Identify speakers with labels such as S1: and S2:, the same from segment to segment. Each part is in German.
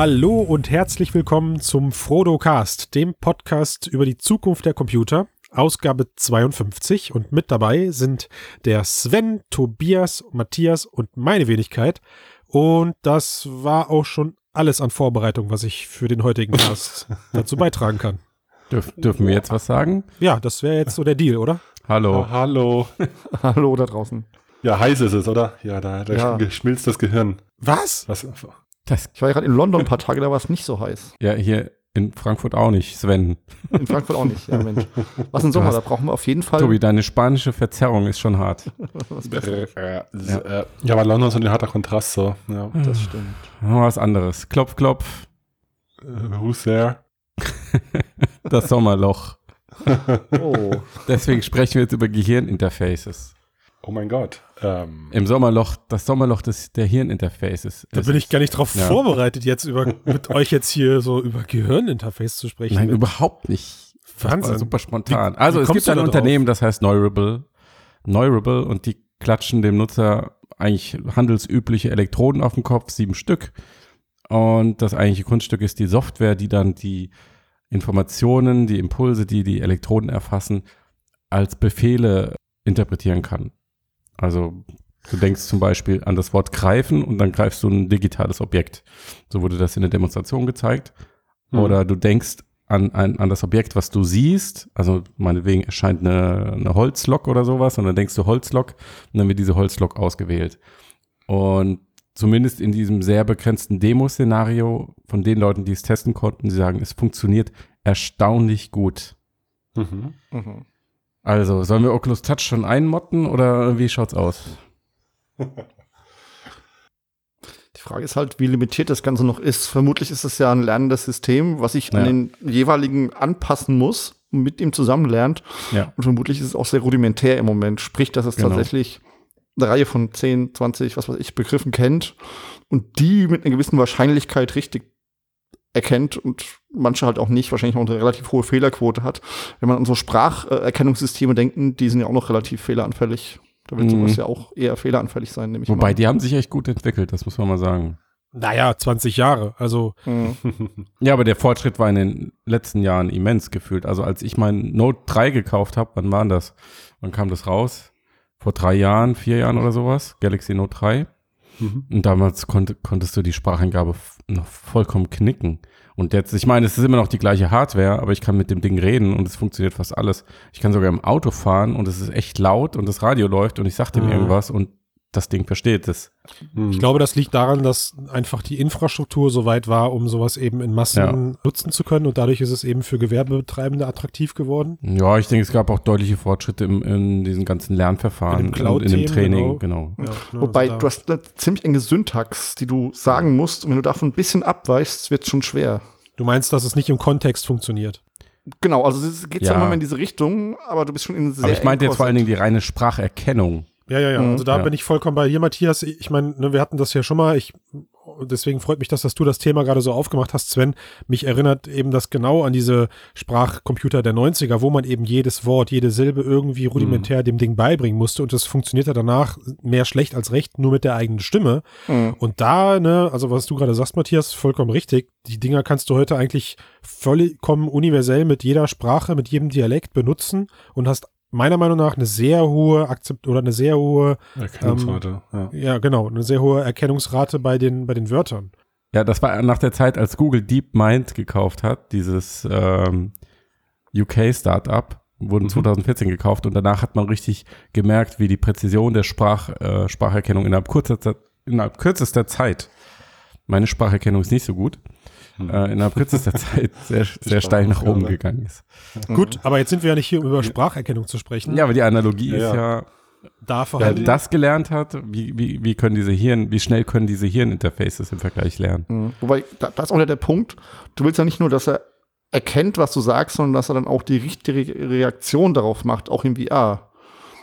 S1: Hallo und herzlich willkommen zum Frodo Cast, dem Podcast über die Zukunft der Computer, Ausgabe 52. Und mit dabei sind der Sven, Tobias, Matthias und meine Wenigkeit. Und das war auch schon alles an Vorbereitung, was ich für den heutigen Cast dazu beitragen kann.
S2: Dürf, dürfen wir jetzt was sagen?
S1: Ja, das wäre jetzt so der Deal, oder?
S2: Hallo.
S3: Ah, hallo.
S4: Hallo da draußen.
S3: Ja, heiß ist es, oder? Ja, da, da
S4: Ja.
S3: schmilzt das Gehirn.
S1: Was?
S3: Was?
S2: Das,
S4: Ich war ja gerade in London ein paar Tage, da war es nicht so heiß.
S2: ja, hier in Frankfurt auch nicht, Sven.
S4: In Frankfurt auch nicht. Ja, Mensch. Was im Sommer, da brauchen wir auf jeden Fall
S2: Tobi, deine spanische Verzerrung ist schon hart.
S4: Besseres.
S3: Ja. Äh, ja, aber London ist ein harter Kontrast, so. Ja.
S4: Das stimmt.
S2: Noch was anderes. Klopf, klopf.
S3: Äh, Who's there?
S2: Das Sommerloch.
S4: Oh.
S2: Deswegen sprechen wir jetzt über Gehirninterfaces.
S3: Oh mein Gott. Ähm,
S2: Im Sommerloch, das Sommerloch des, der Hirninterfaces.
S1: Da bin ich gar nicht drauf
S2: Ja.
S1: vorbereitet, jetzt über, mit euch jetzt hier so über Gehirninterface zu sprechen.
S2: Nein, überhaupt nicht.
S1: Wahnsinn.
S2: Das war super spontan.
S1: Wie-
S2: also
S1: wie
S2: es gibt ein? Unternehmen, das heißt Neurable. Neurable und die klatschen dem Nutzer eigentlich handelsübliche Elektroden auf den Kopf, sieben Stück. Und das eigentliche Kunststück ist die Software, die dann die Informationen, die Impulse, die die Elektroden erfassen, als Befehle interpretieren kann. Also du denkst zum Beispiel an das Wort greifen und dann greifst du ein digitales Objekt. So wurde das in der Demonstration gezeigt.
S3: Hm.
S2: Oder du denkst an, an, an das Objekt, was du siehst. Also meinetwegen erscheint eine, eine Holzlok oder sowas und dann denkst du Holzlok und dann wird diese Holzlok ausgewählt. Und zumindest in diesem sehr begrenzten Demo-Szenario von den Leuten, die es testen konnten, sie sagen, es funktioniert erstaunlich gut.
S3: mhm.
S4: Mhm.
S2: Also, sollen wir Oculus Touch schon einmotten oder wie schaut's aus?
S4: Die Frage ist halt, wie limitiert das Ganze noch ist. Vermutlich ist es ja ein lernendes System, was sich an
S2: Ja.
S4: den jeweiligen anpassen muss und mit ihm zusammen lernt.
S2: Ja.
S4: Und vermutlich ist es auch sehr rudimentär im Moment. Sprich, dass es
S2: Genau.
S4: tatsächlich eine Reihe von 10, 20, was weiß ich, Begriffen kennt und die mit einer gewissen Wahrscheinlichkeit richtig erkennt und manche halt auch nicht, wahrscheinlich auch eine relativ hohe Fehlerquote hat. Wenn man an so Spracherkennungssysteme denken, die sind ja auch noch relativ fehleranfällig. Da wird
S2: Mhm.
S4: sowas ja auch eher fehleranfällig sein, nämlich
S2: Wobei, die haben sich echt gut entwickelt, das muss man mal sagen.
S1: Naja, 20 Jahre. Also,
S4: Mhm.
S2: Ja, aber der Fortschritt war in den letzten Jahren immens gefühlt. Also als ich mein Note 3 gekauft habe, wann war das? Wann kam das raus? Vor drei Jahren, vier Jahren oder sowas? Galaxy Note 3.
S3: Mhm.
S2: Und damals konnte, konntest du die Spracheingabe noch vollkommen knicken. Und jetzt, ich meine, es ist immer noch die gleiche Hardware, aber ich kann mit dem Ding reden und es funktioniert fast alles. Ich kann sogar im Auto fahren und es ist echt laut und das Radio läuft und ich sag dem
S3: Mhm.
S2: irgendwas und das Ding versteht es.
S3: Mhm.
S1: ich glaube, das liegt daran, dass einfach die Infrastruktur so weit war, um sowas eben in Massen
S2: Ja.
S1: nutzen zu können. Und dadurch ist es eben für Gewerbebetreibende attraktiv geworden.
S2: Ja, ich denke, es gab auch deutliche Fortschritte im, in diesen ganzen Lernverfahren,
S1: In dem
S2: und in dem Training, genau.
S1: Ja, ne,
S4: Wobei,
S1: also
S4: du hast eine ziemlich enge Syntax, die du sagen musst. Und wenn du davon ein bisschen abweichst, wird es schon schwer.
S1: du meinst, dass es nicht im Kontext funktioniert.
S4: Genau, also es geht
S2: Ja.
S4: ja immer in diese Richtung, aber du bist schon in sehr
S2: Aber ich meinte jetzt vor allen. Dingen die reine Spracherkennung.
S1: Ja, ja, ja.
S4: Mhm.
S1: Also da
S2: Ja.
S1: bin ich vollkommen bei dir, Matthias. Ich meine, ne, wir hatten das ja schon mal. Ich, deswegen freut mich, das, dass du das Thema gerade so aufgemacht hast, Sven. Mich erinnert eben das genau an diese Sprachcomputer der 90er, wo man eben jedes Wort, jede Silbe irgendwie rudimentär dem Ding beibringen musste. Und das funktionierte danach mehr schlecht als recht, nur mit der eigenen Stimme.
S4: Mhm.
S1: Und da, ne, also was du gerade sagst, Matthias, vollkommen richtig. Die Dinger kannst du heute eigentlich vollkommen universell mit jeder Sprache, mit jedem Dialekt benutzen und hast meiner Meinung nach eine sehr hohe Akzept oder eine sehr hohe,
S3: Erkennungsrate. ja.
S1: ja genau, eine sehr hohe Erkennungsrate bei den, bei den Wörtern.
S2: Ja, das war nach der Zeit, als Google DeepMind gekauft hat, dieses ähm, UK-Startup, wurden
S3: Mhm.
S2: 2014 gekauft und danach hat man richtig gemerkt, wie die Präzision der Sprach, äh, Spracherkennung innerhalb, kürzester, innerhalb kürzester Zeit, meine Spracherkennung ist nicht so gut,
S3: Mhm.
S2: äh, innerhalb kürzester Zeit sehr, sehr steil nach oben
S3: Sprachausgabe.
S2: gegangen ist.
S1: Gut, aber jetzt sind wir ja nicht hier, um über Spracherkennung zu sprechen.
S2: Ja, aber die Analogie
S3: Ja,
S2: ist
S3: ja.
S1: da
S2: wer das gelernt hat, wie, wie, wie können diese Hirn, wie schnell können diese Hirninterfaces im Vergleich lernen?
S4: Mhm. Wobei, da, das ist auch wieder der Punkt. Du willst ja nicht nur, dass er erkennt, was du sagst, sondern dass er dann auch die richtige Reaktion darauf macht, auch im VR.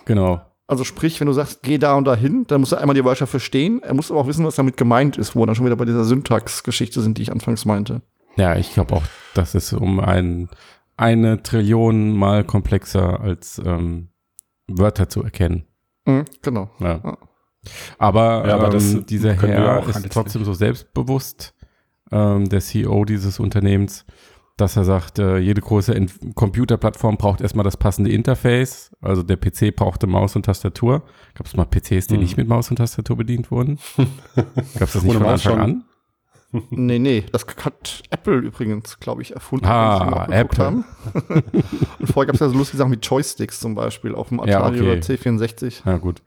S2: Genau.
S4: Also sprich, wenn du sagst, geh da und dahin, dann muss er einmal die Wörter verstehen. Er muss aber auch wissen, was damit gemeint ist, wo wir dann schon wieder bei dieser Syntax-Geschichte sind, die ich anfangs meinte.
S2: Ja, ich glaube auch, das ist um ein, eine Trillion mal komplexer als ähm, Wörter zu erkennen.
S4: Mhm, genau.
S2: Ja.
S4: Ja.
S2: Aber,
S3: Ja, aber das
S2: ähm, dieser
S3: können wir
S2: Herr ist trotzdem so selbstbewusst, ähm, der CEO dieses Unternehmens, dass er sagt, äh, jede große Ent Computerplattform braucht erstmal das passende Interface. Also der PC brauchte Maus und Tastatur. Gab es mal PCs, die
S3: Hm.
S2: nicht mit Maus und Tastatur bedient wurden? Gab es das nicht
S3: Ohne
S2: von Anfang
S3: schon.
S2: an?
S4: Nee, nee, das hat Apple übrigens, glaube ich, erfunden.
S2: Ah, Apple.
S4: haben. Und vorher gab es ja so lustige Sachen wie Joysticks zum Beispiel auf dem
S2: Ja,
S4: Atari
S2: okay.
S4: oder C64.
S2: Ja, gut.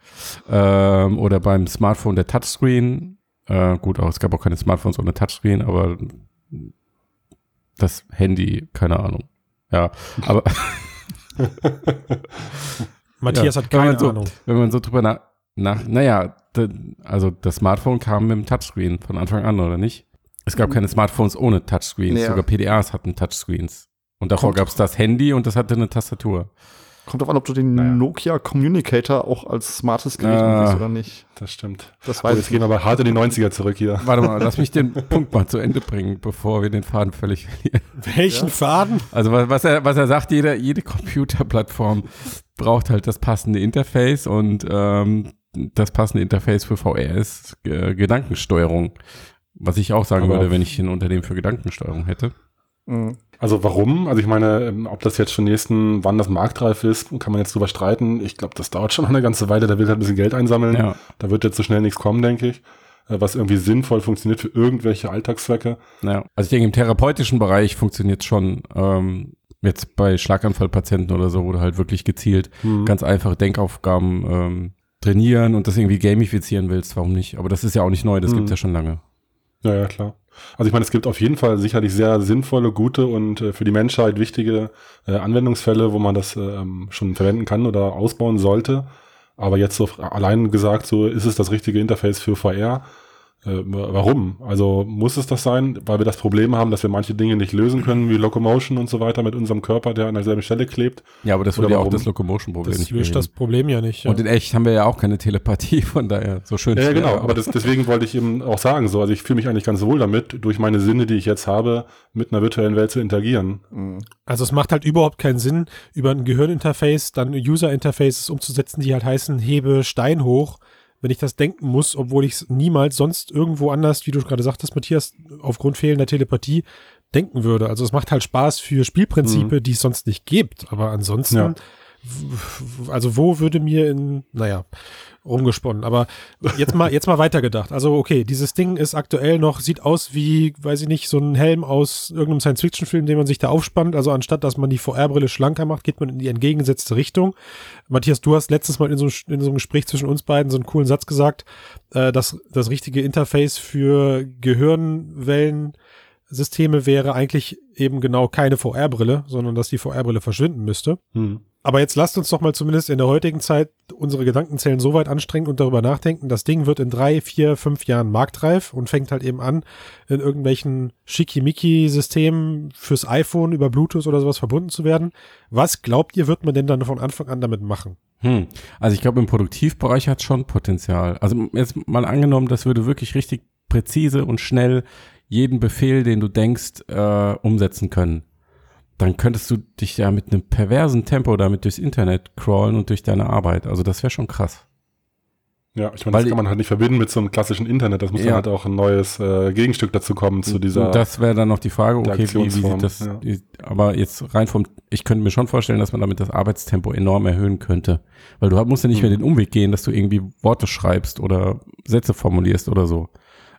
S2: Ähm, oder beim Smartphone der Touchscreen. Äh, gut, auch es gab auch keine Smartphones ohne Touchscreen, aber das Handy, keine Ahnung. Ja, aber
S1: Matthias
S2: Ja,
S1: hat
S2: wenn
S1: keine
S2: man so,
S1: Ahnung.
S2: Wenn man so drüber nach, nach naja, de, also das Smartphone kam mit dem Touchscreen von Anfang an, oder nicht? Es gab keine Smartphones ohne Touchscreens,
S4: Ja.
S2: sogar PDAs hatten Touchscreens. Und davor gab es das Handy und das hatte eine Tastatur.
S4: Kommt drauf an, ob du den
S3: Naja.
S4: Nokia Communicator auch als smartes Gerät
S2: Ah.
S4: siehst oder nicht.
S3: Das stimmt.
S4: Das
S3: Oh,
S4: weiß
S3: jetzt
S4: ich
S3: gehen wir aber hart in die 90er zurück hier.
S2: Warte mal, lass mich den Punkt mal zu Ende bringen, bevor wir den Faden völlig verlieren.
S1: Welchen Faden?
S2: Also was, was, er, was er sagt, jede, jede Computerplattform braucht halt das passende Interface und ähm, das passende Interface für VR ist äh, Gedankensteuerung. Was ich auch sagen
S3: Aber-
S2: würde, wenn ich ein Unternehmen für Gedankensteuerung hätte.
S4: Mhm.
S3: Also warum? Also ich meine, ähm, ob das jetzt schon nächsten, wann das marktreif ist, kann man jetzt drüber streiten. Ich glaube, das dauert schon eine ganze Weile. Da will halt ein bisschen Geld einsammeln.
S2: Ja.
S3: Da wird jetzt so schnell nichts kommen, denke ich. Äh, Was irgendwie sinnvoll funktioniert für irgendwelche Alltagszwecke.
S2: Ja. Also ich denke, im therapeutischen Bereich funktioniert schon ähm, jetzt bei Schlaganfallpatienten oder so, wo du halt wirklich gezielt
S3: Hm.
S2: ganz einfache Denkaufgaben ähm, trainieren und das irgendwie gamifizieren willst, warum nicht? Aber das ist ja auch nicht neu, das
S3: Mhm.
S2: gibt ja schon lange.
S3: Ja, ja, klar. Also ich meine, es gibt auf jeden Fall sicherlich sehr sinnvolle, gute und äh, für die Menschheit wichtige äh, Anwendungsfälle, wo man das ähm, schon verwenden kann oder ausbauen sollte. Aber jetzt so allein gesagt, so ist es das richtige Interface für VR. Äh, warum? Also muss es das sein, weil wir das Problem haben, dass wir manche Dinge nicht lösen können, wie Locomotion und so weiter mit unserem Körper, der an derselben Stelle klebt.
S2: Ja, aber das würde ja auch das Locomotion-Problem
S1: Das
S2: nicht beheben.
S1: das Problem ja nicht. Ja.
S2: Und in echt haben wir ja auch keine Telepathie, von daher so schön.
S3: Ja, ja genau. Aber das, deswegen wollte ich eben auch sagen, so, also ich fühle mich eigentlich ganz wohl damit, durch meine Sinne, die ich jetzt habe, mit einer virtuellen Welt zu interagieren.
S4: Mhm.
S1: Also es macht halt überhaupt keinen Sinn, über ein Gehirninterface dann User-Interfaces umzusetzen, die halt heißen, hebe Stein hoch, wenn ich das denken muss, obwohl ich es niemals sonst irgendwo anders, wie du gerade sagtest, Matthias, aufgrund fehlender Telepathie denken würde. Also es macht halt Spaß für Spielprinzipe, die es sonst nicht gibt. Aber ansonsten,
S3: Ja.
S1: Also wo würde mir in, naja, rumgesponnen. Aber jetzt mal, jetzt mal weitergedacht. Also okay, dieses Ding ist aktuell noch, sieht aus wie, weiß ich nicht, so ein Helm aus irgendeinem Science-Fiction-Film, den man sich da aufspannt. Also anstatt, dass man die VR-Brille schlanker macht, geht man in die entgegengesetzte Richtung. Matthias, du hast letztes Mal in so, in so einem Gespräch zwischen uns beiden so einen coolen Satz gesagt, äh, dass das richtige Interface für Gehirnwellensysteme wäre eigentlich eben genau keine VR-Brille, sondern dass die VR-Brille verschwinden müsste.
S3: Hm.
S1: Aber jetzt lasst uns doch mal zumindest in der heutigen Zeit unsere Gedankenzellen so weit anstrengen und darüber nachdenken, das Ding wird in drei, vier, fünf Jahren marktreif und fängt halt eben an, in irgendwelchen Schickimicki-Systemen fürs iPhone über Bluetooth oder sowas verbunden zu werden. Was glaubt ihr, wird man denn dann von Anfang an damit machen?
S2: Hm. Also ich glaube, im Produktivbereich hat schon Potenzial. Also jetzt mal angenommen, das würde wirklich richtig präzise und schnell jeden Befehl, den du denkst, äh, umsetzen können. Dann könntest du dich ja mit einem perversen Tempo damit durchs Internet crawlen und durch deine Arbeit. Also das wäre schon krass.
S3: Ja, ich meine, das kann man halt nicht verbinden mit so einem klassischen Internet. Das muss
S2: Ja.
S3: dann halt auch ein neues äh, Gegenstück dazu kommen zu dieser.
S2: Das wäre dann noch die Frage, okay, wie, wie sieht das,
S3: ja.
S2: aber jetzt rein vom, ich könnte mir schon vorstellen, dass man damit das Arbeitstempo enorm erhöhen könnte. Weil du musst ja nicht mehr
S3: Mhm.
S2: den Umweg gehen, dass du irgendwie Worte schreibst oder Sätze formulierst oder so.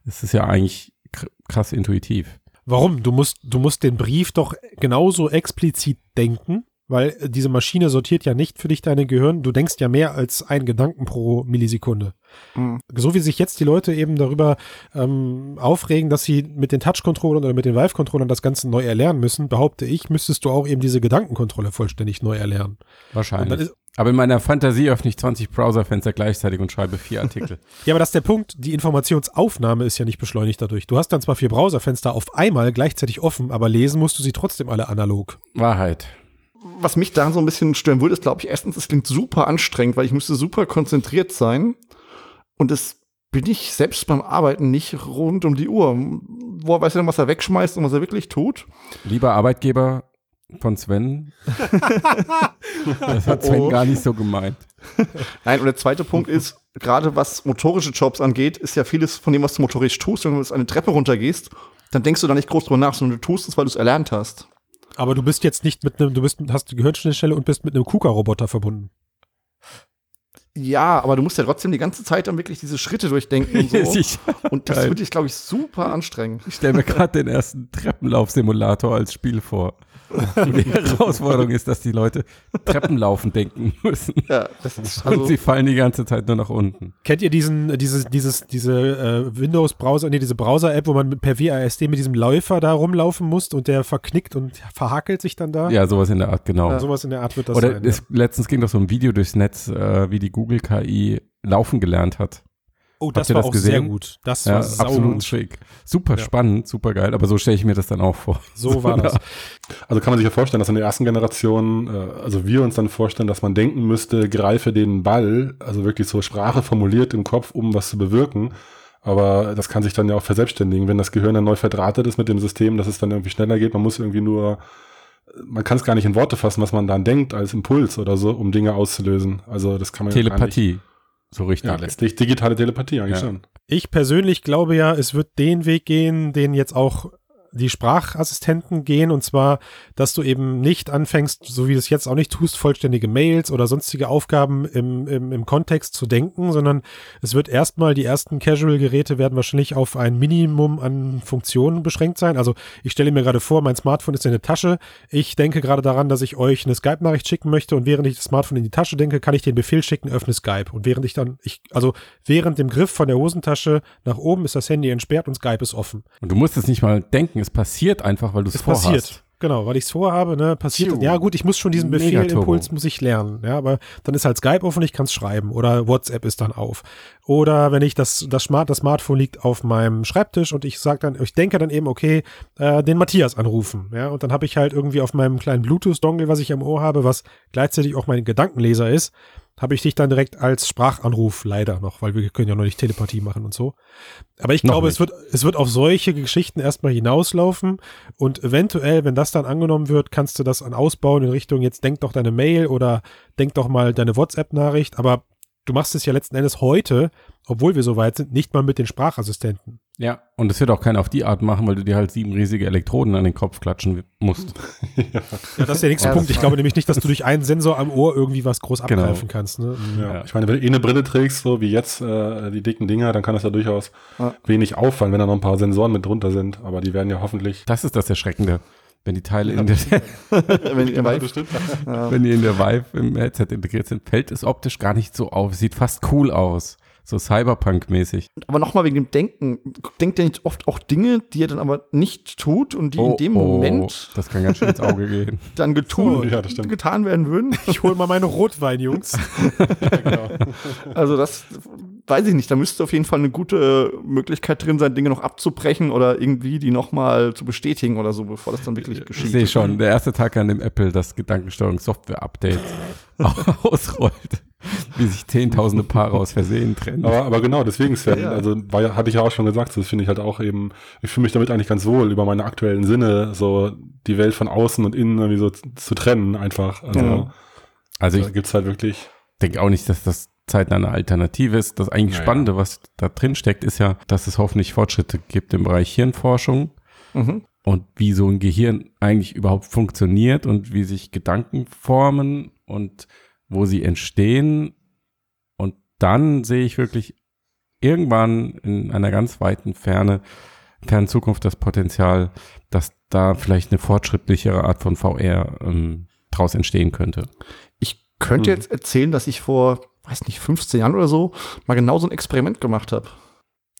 S2: Es ist ja eigentlich kr- krass intuitiv.
S1: Warum? Du musst, du musst den Brief doch genauso explizit denken, weil äh, diese Maschine sortiert ja nicht für dich deine Gehirn. Du denkst ja mehr als ein Gedanken pro Millisekunde.
S4: Mhm.
S1: So wie sich jetzt die Leute eben darüber ähm, aufregen, dass sie mit den Touch-Controllern oder mit den Vive-Controllern das Ganze neu erlernen müssen, behaupte ich, müsstest du auch eben diese Gedankenkontrolle vollständig neu erlernen.
S2: Wahrscheinlich. Aber in meiner Fantasie öffne ich 20 Browserfenster gleichzeitig und schreibe vier Artikel.
S1: ja, aber das ist der Punkt. Die Informationsaufnahme ist ja nicht beschleunigt dadurch. Du hast dann zwar vier Browserfenster auf einmal gleichzeitig offen, aber lesen musst du sie trotzdem alle analog.
S2: Wahrheit.
S4: Was mich daran so ein bisschen stören würde, ist, glaube ich, erstens, es klingt super anstrengend, weil ich müsste super konzentriert sein. Und das bin ich selbst beim Arbeiten nicht rund um die Uhr. Woher weiß er denn, was er wegschmeißt und was er wirklich tut?
S2: Lieber Arbeitgeber von Sven. das hat Sven
S4: Oh.
S2: gar nicht so gemeint.
S4: Nein, und der zweite Punkt ist, gerade was motorische Jobs angeht, ist ja vieles von dem, was du motorisch tust, wenn du jetzt eine Treppe runtergehst, dann denkst du da nicht groß drüber nach, sondern du tust es, weil du es erlernt hast.
S1: Aber du bist jetzt nicht mit einem, du bist, hast die Gehirnschnittstelle und bist mit einem KUKA-Roboter verbunden.
S4: Ja, aber du musst ja trotzdem die ganze Zeit dann wirklich diese Schritte durchdenken und so. Und das würde ich, glaube ich, super anstrengen.
S2: ich stelle mir gerade den ersten Treppenlaufsimulator als Spiel vor. Die Herausforderung ist, dass die Leute Treppenlaufen denken müssen.
S4: Ja, das ist
S2: Und
S4: also,
S2: sie fallen die ganze Zeit nur nach unten.
S1: Kennt ihr diesen, dieses, dieses, diese äh, Windows-Browser, nee, diese Browser-App, wo man mit, per WASD mit diesem Läufer da rumlaufen muss und der verknickt und verhakelt sich dann da?
S2: Ja, sowas in der Art, genau.
S1: Sowas in der Art wird das
S2: Oder
S1: sein.
S2: es, letztens ging doch so ein Video durchs Netz, äh, wie die Google KI laufen gelernt hat.
S1: oh, das
S2: habt
S1: war
S2: das
S1: auch sehr
S2: gesehen?
S1: gut. Das
S2: Ja,
S1: war
S2: absolut
S1: saugut.
S2: schräg. Super
S1: Ja.
S2: spannend, super geil, aber so stelle ich mir das dann auch vor.
S1: So war das.
S3: Also kann man sich ja vorstellen, dass in der ersten Generation, äh, also wir uns dann vorstellen, dass man denken müsste, greife den Ball, also wirklich so Sprache formuliert im Kopf, um was zu bewirken. Aber das kann sich dann ja auch verselbstständigen, wenn das Gehirn dann neu verdrahtet ist mit dem System, dass es dann irgendwie schneller geht. Man muss irgendwie nur, man kann es gar nicht in Worte fassen, was man dann denkt als Impuls oder so, um Dinge auszulösen. Also das kann man ja gar
S2: Telepathie. So
S3: nicht.
S2: richtig.
S3: Ja, letztlich digitale Telepathie eigentlich
S2: Ja.
S3: schon.
S1: Ich persönlich glaube ja, es wird den Weg gehen, den jetzt auch die Sprachassistenten gehen, und zwar, dass du eben nicht anfängst, so wie du es jetzt auch nicht tust, vollständige Mails oder sonstige Aufgaben im, im, im Kontext zu denken, sondern es wird erstmal, die ersten Casual-Geräte werden wahrscheinlich auf ein Minimum an Funktionen beschränkt sein. Also ich stelle mir gerade vor, mein Smartphone ist in der Tasche. Ich denke gerade daran, dass ich euch eine Skype-Nachricht schicken möchte und während ich das Smartphone in die Tasche denke, kann ich den Befehl schicken, öffne Skype. Und während ich dann, ich, also während dem Griff von der Hosentasche nach oben ist das Handy entsperrt und Skype ist offen.
S2: Und du musst es nicht mal denken, es passiert einfach, weil du es
S1: Es
S2: vorhast.
S1: passiert. Genau, weil ich es vorhabe, ne, passiert. Ja, gut, ich muss schon diesen
S2: Mega
S1: Befehlimpuls
S2: Turbo.
S1: muss ich lernen, ja, aber dann ist halt Skype offen, ich kann es schreiben oder WhatsApp ist dann auf. Oder wenn ich das das Smart das Smartphone liegt auf meinem Schreibtisch und ich sage dann, ich denke dann eben, okay, äh, den Matthias anrufen, ja, und dann habe ich halt irgendwie auf meinem kleinen Bluetooth Dongle, was ich am Ohr habe, was gleichzeitig auch mein Gedankenleser ist, habe ich dich dann direkt als Sprachanruf leider noch, weil wir können ja noch nicht Telepathie machen und so. Aber ich
S2: Noch
S1: glaube, es wird, es wird auf solche Geschichten erstmal hinauslaufen und eventuell, wenn das dann angenommen wird, kannst du das an ausbauen in Richtung, jetzt denk doch deine Mail oder denk doch mal deine WhatsApp-Nachricht, aber du machst es ja letzten Endes heute, obwohl wir so weit sind, nicht mal mit den Sprachassistenten.
S2: Ja, und das wird auch keiner auf die Art machen, weil du dir halt sieben riesige Elektroden an den Kopf klatschen musst.
S1: Ja, das ist der nächste
S4: Ja,
S1: Punkt. Ich glaube nämlich nicht, dass du durch einen Sensor am Ohr irgendwie was groß
S2: Genau.
S1: abgreifen kannst. Ne?
S3: Ja.
S2: Ja.
S3: Ich meine, wenn du eh eine Brille trägst, so wie jetzt äh, die dicken Dinger, dann kann das ja durchaus
S4: Ja.
S3: wenig auffallen, wenn da noch ein paar Sensoren mit drunter sind. Aber die werden ja hoffentlich.
S2: Das ist das Erschreckende. Wenn die Teile in der,
S4: wenn ihr weißt,
S3: bestimmt.
S4: ja.
S2: wenn die in der Vive im Headset integriert sind, fällt es optisch gar nicht so auf. Sieht fast cool aus. So Cyberpunk-mäßig.
S4: Aber nochmal wegen dem Denken. Denkt ihr nicht oft auch Dinge, die er dann aber nicht tut und die in dem Moment
S2: Oh, Das kann ganz schön ins Auge gehen.
S4: dann getun,
S3: Oh, ja,
S4: getan werden würden?
S1: Ich hole mal meine Rotwein, Jungs.
S4: Also das weiß ich nicht. Da müsste auf jeden Fall eine gute Möglichkeit drin sein, Dinge noch abzubrechen oder irgendwie die nochmal zu bestätigen oder so, bevor das dann wirklich
S2: Ich
S4: geschieht.
S2: sehe schon, der erste Tag, an dem Apple das Gedankensteuerung-Software-Update ausrollt, wie sich zehntausende Paare aus Versehen trennen.
S3: Aber, aber genau, deswegen, Sven,
S4: Ja,
S3: also war, hatte ich ja auch schon gesagt, das finde ich halt auch eben, ich fühle mich damit eigentlich ganz wohl, über meine aktuellen Sinne, so die Welt von außen und innen irgendwie so zu, trennen einfach. Also
S4: Ja.
S2: Also ich
S3: da gibt's halt wirklich.
S2: denke auch nicht, dass das zeitnah eine Alternative ist. Das eigentlich
S3: Naja.
S2: Spannende, was da drin steckt, ist ja, dass es hoffentlich Fortschritte gibt im Bereich Hirnforschung
S4: Mhm.
S2: und wie so ein Gehirn eigentlich überhaupt funktioniert und wie sich Gedanken formen und wo sie entstehen. Dann sehe ich wirklich irgendwann in einer ganz weiten Ferne, fern Zukunft das Potenzial, dass da vielleicht eine fortschrittlichere Art von VR ähm, draus entstehen könnte.
S4: Ich könnte
S3: Mhm.
S4: jetzt erzählen, dass ich vor, weiß nicht, 15 Jahren oder so mal genau so ein Experiment gemacht habe.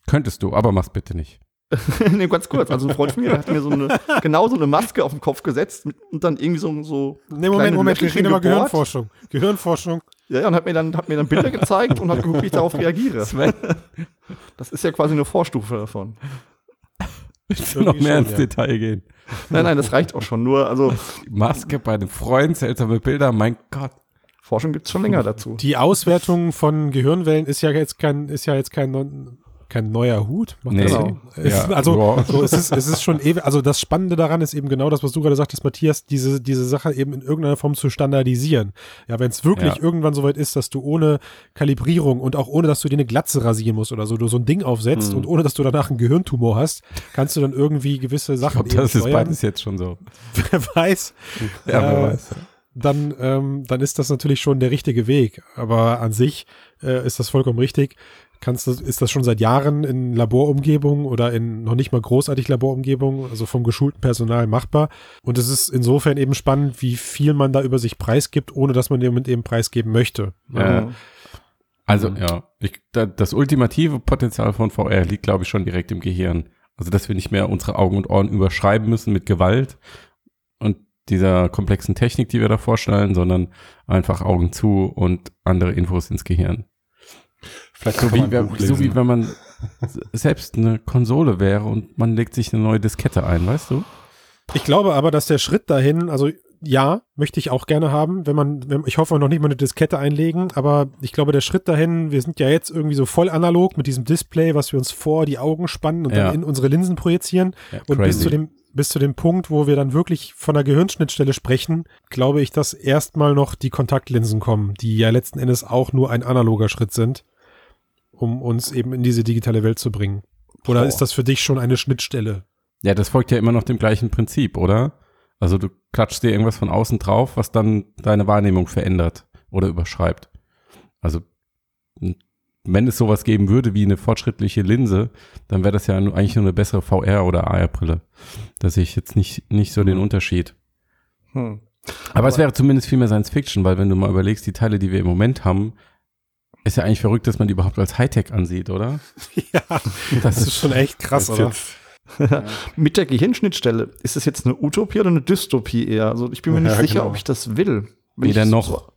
S2: Könntest du, aber mach's bitte nicht.
S4: nee, ganz kurz. Also ein Freund von mir der hat mir so eine, genau so eine Maske auf den Kopf gesetzt und dann irgendwie so, so
S1: Nee, Moment, Moment, wir reden über. Gehirnforschung. Gehirnforschung.
S4: Ja, und hat mir dann, hat mir dann Bilder gezeigt und hat geguckt, wie ich darauf reagiere. Das ist ja quasi eine Vorstufe davon.
S2: Willst du noch mehr
S1: schon,
S2: ins
S1: ja.
S2: Detail gehen?
S4: Nein, nein, das reicht auch schon. Nur, also
S2: Maske bei einem Freund, seltsame Bilder, mein Gott.
S4: Forschung gibt's schon länger dazu.
S1: Die Auswertung von Gehirnwellen ist ja jetzt kein, ist ja jetzt kein, kein neuer Hut. Macht
S2: Nee.
S1: das
S4: Genau.
S2: Ja,
S1: also
S2: wow.
S1: so, es, ist, es ist schon ewig, also das Spannende daran ist eben genau das, was du gerade sagtest, Matthias, diese, diese Sache eben in irgendeiner Form zu standardisieren. Ja, wenn es wirklich
S2: Ja.
S1: irgendwann soweit ist, dass du ohne Kalibrierung und auch ohne, dass du dir eine Glatze rasieren musst oder so, du so ein Ding aufsetzt
S3: Mhm.
S1: und ohne, dass du danach einen Gehirntumor hast, kannst du dann irgendwie gewisse
S2: Ich
S1: Sachen
S2: glaube,
S1: eben
S2: das ist beides jetzt schon so.
S1: Wer weiß,
S2: Ja, wer
S1: Äh,
S2: weiß.
S1: dann, ähm, dann ist das natürlich schon der richtige Weg. Aber an sich äh, ist das vollkommen richtig. Kannst du, ist das schon seit Jahren in Laborumgebungen oder in noch nicht mal großartig Laborumgebungen, also vom geschulten Personal machbar. Und es ist insofern eben spannend, wie viel man da über sich preisgibt, ohne dass man jemand eben preisgeben möchte.
S4: Mhm.
S2: Also, ja, ich, da, das ultimative Potenzial von VR liegt, glaube ich, schon direkt im Gehirn. Also, dass wir nicht mehr unsere Augen und Ohren überschreiben müssen mit Gewalt und dieser komplexen Technik, die wir da vorstellen, sondern einfach Augen zu und andere Infos ins Gehirn.
S3: Vielleicht
S2: So wie,
S3: Buch
S2: so wie wenn man selbst eine Konsole wäre und man legt sich eine neue Diskette ein, weißt du?
S1: Ich glaube aber, dass der Schritt dahin, also ja, möchte ich auch gerne haben, wenn man, wenn, ich hoffe noch nicht mal eine Diskette einlegen, aber ich glaube, der Schritt dahin, wir sind ja jetzt irgendwie so voll analog mit diesem Display, was wir uns vor die Augen spannen und
S2: Ja.
S1: dann in unsere Linsen projizieren.
S2: Ja,
S1: Und bis zu, dem, bis zu dem Punkt, wo wir dann wirklich von der Gehirnschnittstelle sprechen, glaube ich, dass erstmal noch die Kontaktlinsen kommen, die ja letzten Endes auch nur ein analoger Schritt sind, um uns eben in diese digitale Welt zu bringen. Oder
S3: Boah.
S1: ist das für dich schon eine Schnittstelle?
S2: Ja, das folgt ja immer noch dem gleichen Prinzip, oder? Also du klatschst dir irgendwas von außen drauf, was dann deine Wahrnehmung verändert oder überschreibt. Also wenn es sowas geben würde wie eine fortschrittliche Linse, dann wäre das ja eigentlich nur eine bessere VR- oder AR-Brille. Da sehe ich jetzt nicht, nicht so den Unterschied.
S4: Hm.
S2: Aber, es wäre zumindest viel mehr Science Fiction, weil wenn du mal überlegst, die Teile, die wir im Moment haben, ist ja eigentlich verrückt, dass man die überhaupt als Hightech ansieht, oder?
S1: ja, das ist schon echt krass, oder?
S3: jetzt,
S4: Mit der Gehirnschnittstelle, ist das jetzt eine Utopie oder eine Dystopie eher? Also ich bin mir
S3: Ja,
S4: nicht sicher,
S3: genau.
S4: ob ich das will.
S2: Weder noch.
S4: So,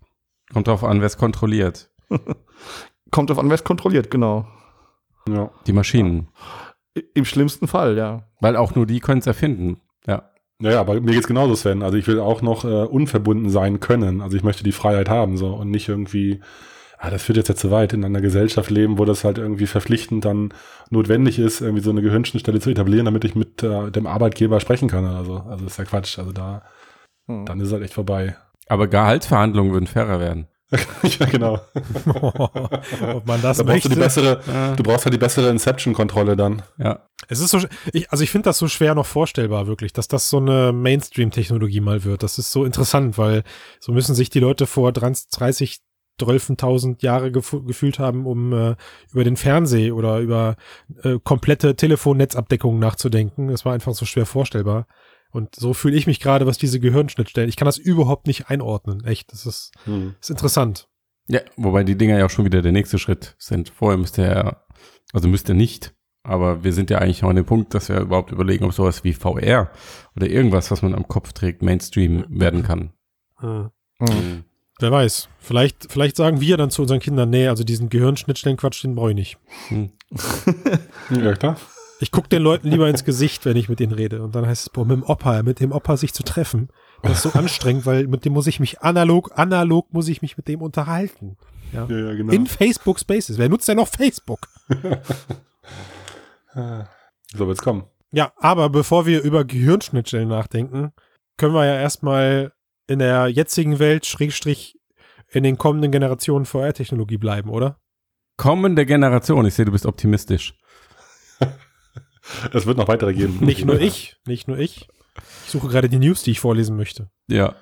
S2: Kommt drauf an, wer es kontrolliert.
S4: kommt auf an, wer es kontrolliert, genau.
S3: ja.
S2: Die Maschinen.
S4: Im schlimmsten Fall, ja.
S2: Weil auch nur die können es erfinden. Ja.
S3: Naja, aber mir geht's genauso, Sven. Also ich will auch noch äh, unverbunden sein können. Also ich möchte die Freiheit haben so und nicht irgendwie, ah, das führt jetzt ja zu weit, in einer Gesellschaft leben, wo das halt irgendwie verpflichtend dann notwendig ist, irgendwie so eine Gehirnschnittstelle zu etablieren, damit ich mit äh, dem Arbeitgeber sprechen kann oder so. Also das ist ja Quatsch. Also da,
S4: Hm.
S3: dann ist es halt echt vorbei.
S2: Aber Gehaltsverhandlungen würden fairer werden.
S3: ja, genau.
S1: Ob man das
S3: Da brauchst
S1: möchte.
S3: du die bessere, du brauchst halt die bessere Inception-Kontrolle dann.
S2: Ja.
S1: Es ist so, ich, also ich finde das so schwer noch vorstellbar, wirklich, dass das so eine Mainstream-Technologie mal wird. Das ist so interessant, weil so müssen sich die Leute vor 30, 12.000 Jahre gef gefühlt haben, um äh, über den Fernseh oder über äh, komplette Telefonnetzabdeckungen nachzudenken. Das war einfach so schwer vorstellbar. Und so fühle ich mich gerade, was diese Gehirnschnittstellen. Ich kann das überhaupt nicht einordnen. Echt, das ist,
S3: Hm.
S1: ist interessant.
S2: Ja, wobei die Dinger ja auch schon wieder der nächste Schritt sind. Vorher müsste er, also müsste nicht, aber wir sind ja eigentlich noch an dem Punkt, dass wir überhaupt überlegen, ob sowas wie VR oder irgendwas, was man am Kopf trägt, Mainstream werden kann.
S1: Hm.
S4: Hm.
S1: Wer weiß. Vielleicht, vielleicht sagen wir dann zu unseren Kindern, nee, also diesen Gehirnschnittstellenquatsch, den brauche ich nicht.
S2: Hm.
S3: Ja, klar.
S1: Ich gucke den Leuten lieber ins Gesicht, wenn ich mit denen rede. Und dann heißt es, boah, mit dem Opa, mit dem Opa sich zu treffen, das ist so anstrengend, weil mit dem muss ich mich analog, analog muss ich mich mit dem unterhalten.
S3: Ja, ja genau.
S1: In Facebook Spaces. Wer nutzt denn noch Facebook?
S3: so wird's kommen.
S1: Ja, aber bevor wir über Gehirnschnittstellen nachdenken, können wir ja erstmal in der jetzigen Welt, Schrägstrich, in den kommenden Generationen VR-Technologie bleiben, oder?
S2: Kommende Generation, ich sehe, du bist optimistisch.
S3: Es wird noch weitere geben.
S1: Nicht nur ich, nicht nur ich. Ich suche gerade die News, die ich vorlesen möchte.
S2: Ja.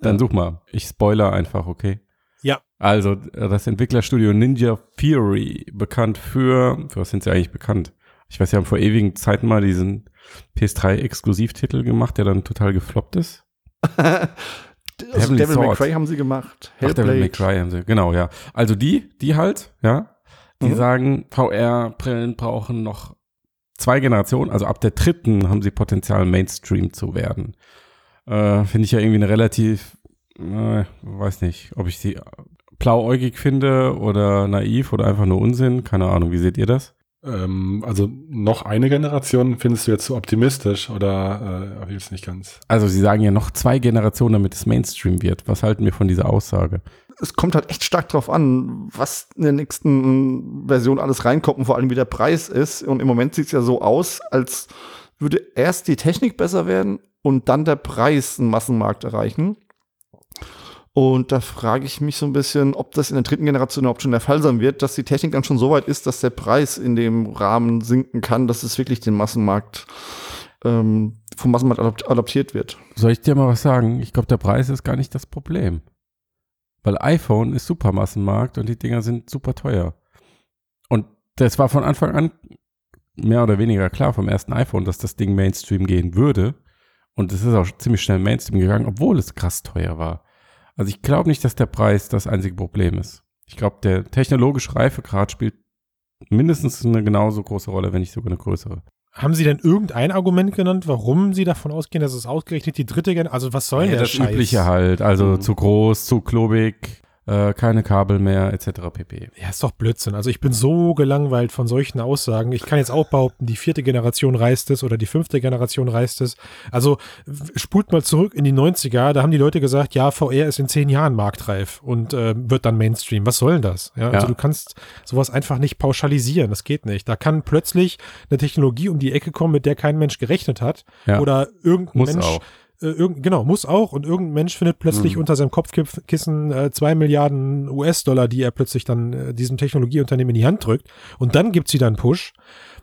S2: Dann such mal. Ich spoiler einfach, okay?
S1: Ja.
S2: Also, das Entwicklerstudio Ninja Fury, bekannt für, für was sind sie eigentlich bekannt? Ich weiß, sie haben vor ewigen Zeiten mal diesen PS3-Exklusivtitel gemacht, der dann total gefloppt ist.
S4: also Devil May. Cry haben sie gemacht.
S2: Ach, Devil May Cry haben sie, genau, ja. Also die, die halt, ja, die
S4: Mhm.
S2: sagen, VR-Brillen brauchen noch zwei Generationen, also ab der dritten haben sie Potenzial, Mainstream zu werden. Äh, finde ich ja irgendwie eine relativ, äh, weiß nicht, ob ich sie blauäugig finde oder naiv oder einfach nur Unsinn, keine Ahnung, wie seht ihr das?
S3: Ähm, also noch eine Generation findest du jetzt zu optimistisch oder äh, jetzt nicht ganz?
S2: Also sie sagen ja noch zwei Generationen, damit es Mainstream wird. Was halten wir von dieser Aussage?
S4: Es kommt halt echt stark drauf an, was in der nächsten Version alles reinkommt und vor allem wie der Preis ist. Und im Moment sieht es ja so aus, als würde erst die Technik besser werden und dann der Preis einen Massenmarkt erreichen. Und da frage ich mich so ein bisschen, ob das in der dritten Generation überhaupt schon der Fall sein wird, dass die Technik dann schon so weit ist, dass der Preis in dem Rahmen sinken kann, dass es wirklich den Massenmarkt ähm, vom Massenmarkt adaptiert wird.
S2: Soll ich dir mal was sagen? Ich glaube, der Preis ist gar nicht das Problem. Weil iPhone ist super Massenmarkt und die Dinger sind super teuer. Und das war von Anfang an mehr oder weniger klar vom ersten iPhone, dass das Ding Mainstream gehen würde. Und es ist auch ziemlich schnell Mainstream gegangen, obwohl es krass teuer war. Also ich glaube nicht, dass der Preis das einzige Problem ist. Ich glaube, der technologische Reifegrad spielt mindestens eine genauso große Rolle, wenn nicht sogar eine größere.
S1: Haben Sie denn irgendein Argument genannt, warum Sie davon ausgehen, dass es ausgerechnet die dritte Generation, also was soll ja, der
S2: das
S1: Scheiß?
S2: übliche halt, also
S3: Mhm.
S2: zu groß, zu klobig, äh, keine Kabel mehr, etc. pp.
S1: Ja, ist doch Blödsinn. Also ich bin so gelangweilt von solchen Aussagen. Ich kann jetzt auch behaupten, die vierte Generation reißt es oder die fünfte Generation reißt es. Also spult mal zurück in die 90er, da haben die Leute gesagt, ja, VR ist in zehn Jahren marktreif und äh, wird dann Mainstream. Was soll denn das? Ja, also
S2: Ja.
S1: du kannst sowas einfach nicht pauschalisieren. Das geht nicht. Da kann plötzlich eine Technologie um die Ecke kommen, mit der kein Mensch gerechnet hat.
S2: Ja.
S1: Oder irgendein
S2: Muss
S1: Mensch
S2: auch.
S1: Äh, irgend, genau, muss auch. Und irgendein Mensch findet plötzlich
S3: Mhm.
S1: unter seinem Kopfkissen äh, zwei Milliarden US-Dollar, die er plötzlich dann äh, diesem Technologieunternehmen in die Hand drückt. Und dann gibt's wieder einen Push.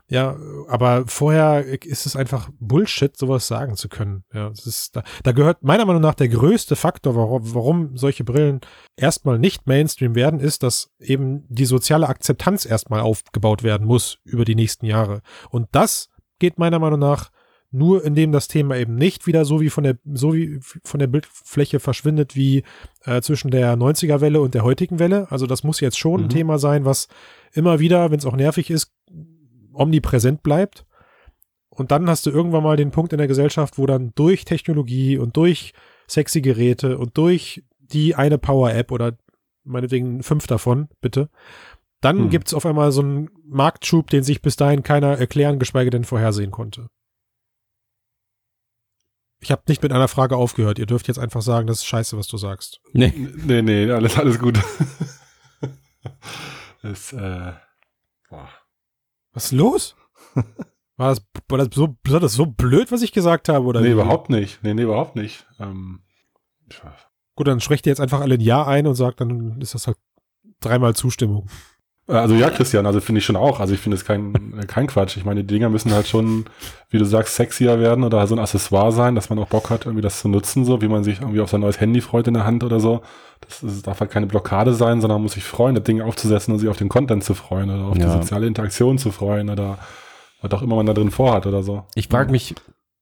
S1: Ja, aber vorher ist es einfach Bullshit, sowas sagen zu können. Ja, das ist, da, da gehört meiner Meinung nach der größte Faktor, warum, warum solche Brillen erstmal nicht Mainstream werden, ist, dass eben die soziale Akzeptanz erstmal aufgebaut werden muss über die nächsten Jahre. Und das geht meiner Meinung nach nur indem das Thema eben nicht wieder so wie von der so wie von der Bildfläche verschwindet wie äh, zwischen der 90er Welle und der heutigen Welle. Also das muss jetzt schon ein
S3: Mhm.
S1: Thema sein, was immer wieder, wenn es auch nervig ist, omnipräsent bleibt. Und dann hast du irgendwann mal den Punkt in der Gesellschaft, wo dann durch Technologie und durch sexy Geräte und durch die eine Power-App oder meinetwegen fünf davon, bitte, dann
S3: Hm.
S1: gibt's auf einmal so einen Marktschub, den sich bis dahin keiner erklären, geschweige denn vorhersehen konnte. Ich habe nicht mit einer Frage aufgehört. Ihr dürft jetzt einfach sagen, das ist scheiße, was du sagst.
S2: Nee.
S3: Nee, nee, alles, alles gut. das, äh, boah.
S1: Was ist los? War das, war das, so, war das so blöd, was ich gesagt habe? Oder
S3: nee,
S1: wie?
S3: überhaupt nicht. Nee, nee, überhaupt nicht. Ähm.
S1: Gut, dann sprecht ihr jetzt einfach alle ein Ja ein und sagt, dann ist das halt dreimal Zustimmung.
S3: Äh, Also ja, Christian, also finde ich schon auch. Also ich finde es kein, äh, kein Quatsch. Ich meine, die Dinger müssen halt schon, wie du sagst, sexier werden oder so ein Accessoire sein, dass man auch Bock hat, irgendwie das zu nutzen, so wie man sich irgendwie auf sein neues Handy freut in der Hand oder so. Das, das darf halt keine Blockade sein, sondern man muss sich freuen, das Ding aufzusetzen und sich auf den Content zu freuen oder auf
S2: Ja.
S3: die soziale Interaktion zu freuen oder was auch immer man da drin vorhat oder so.
S2: Ich frage mich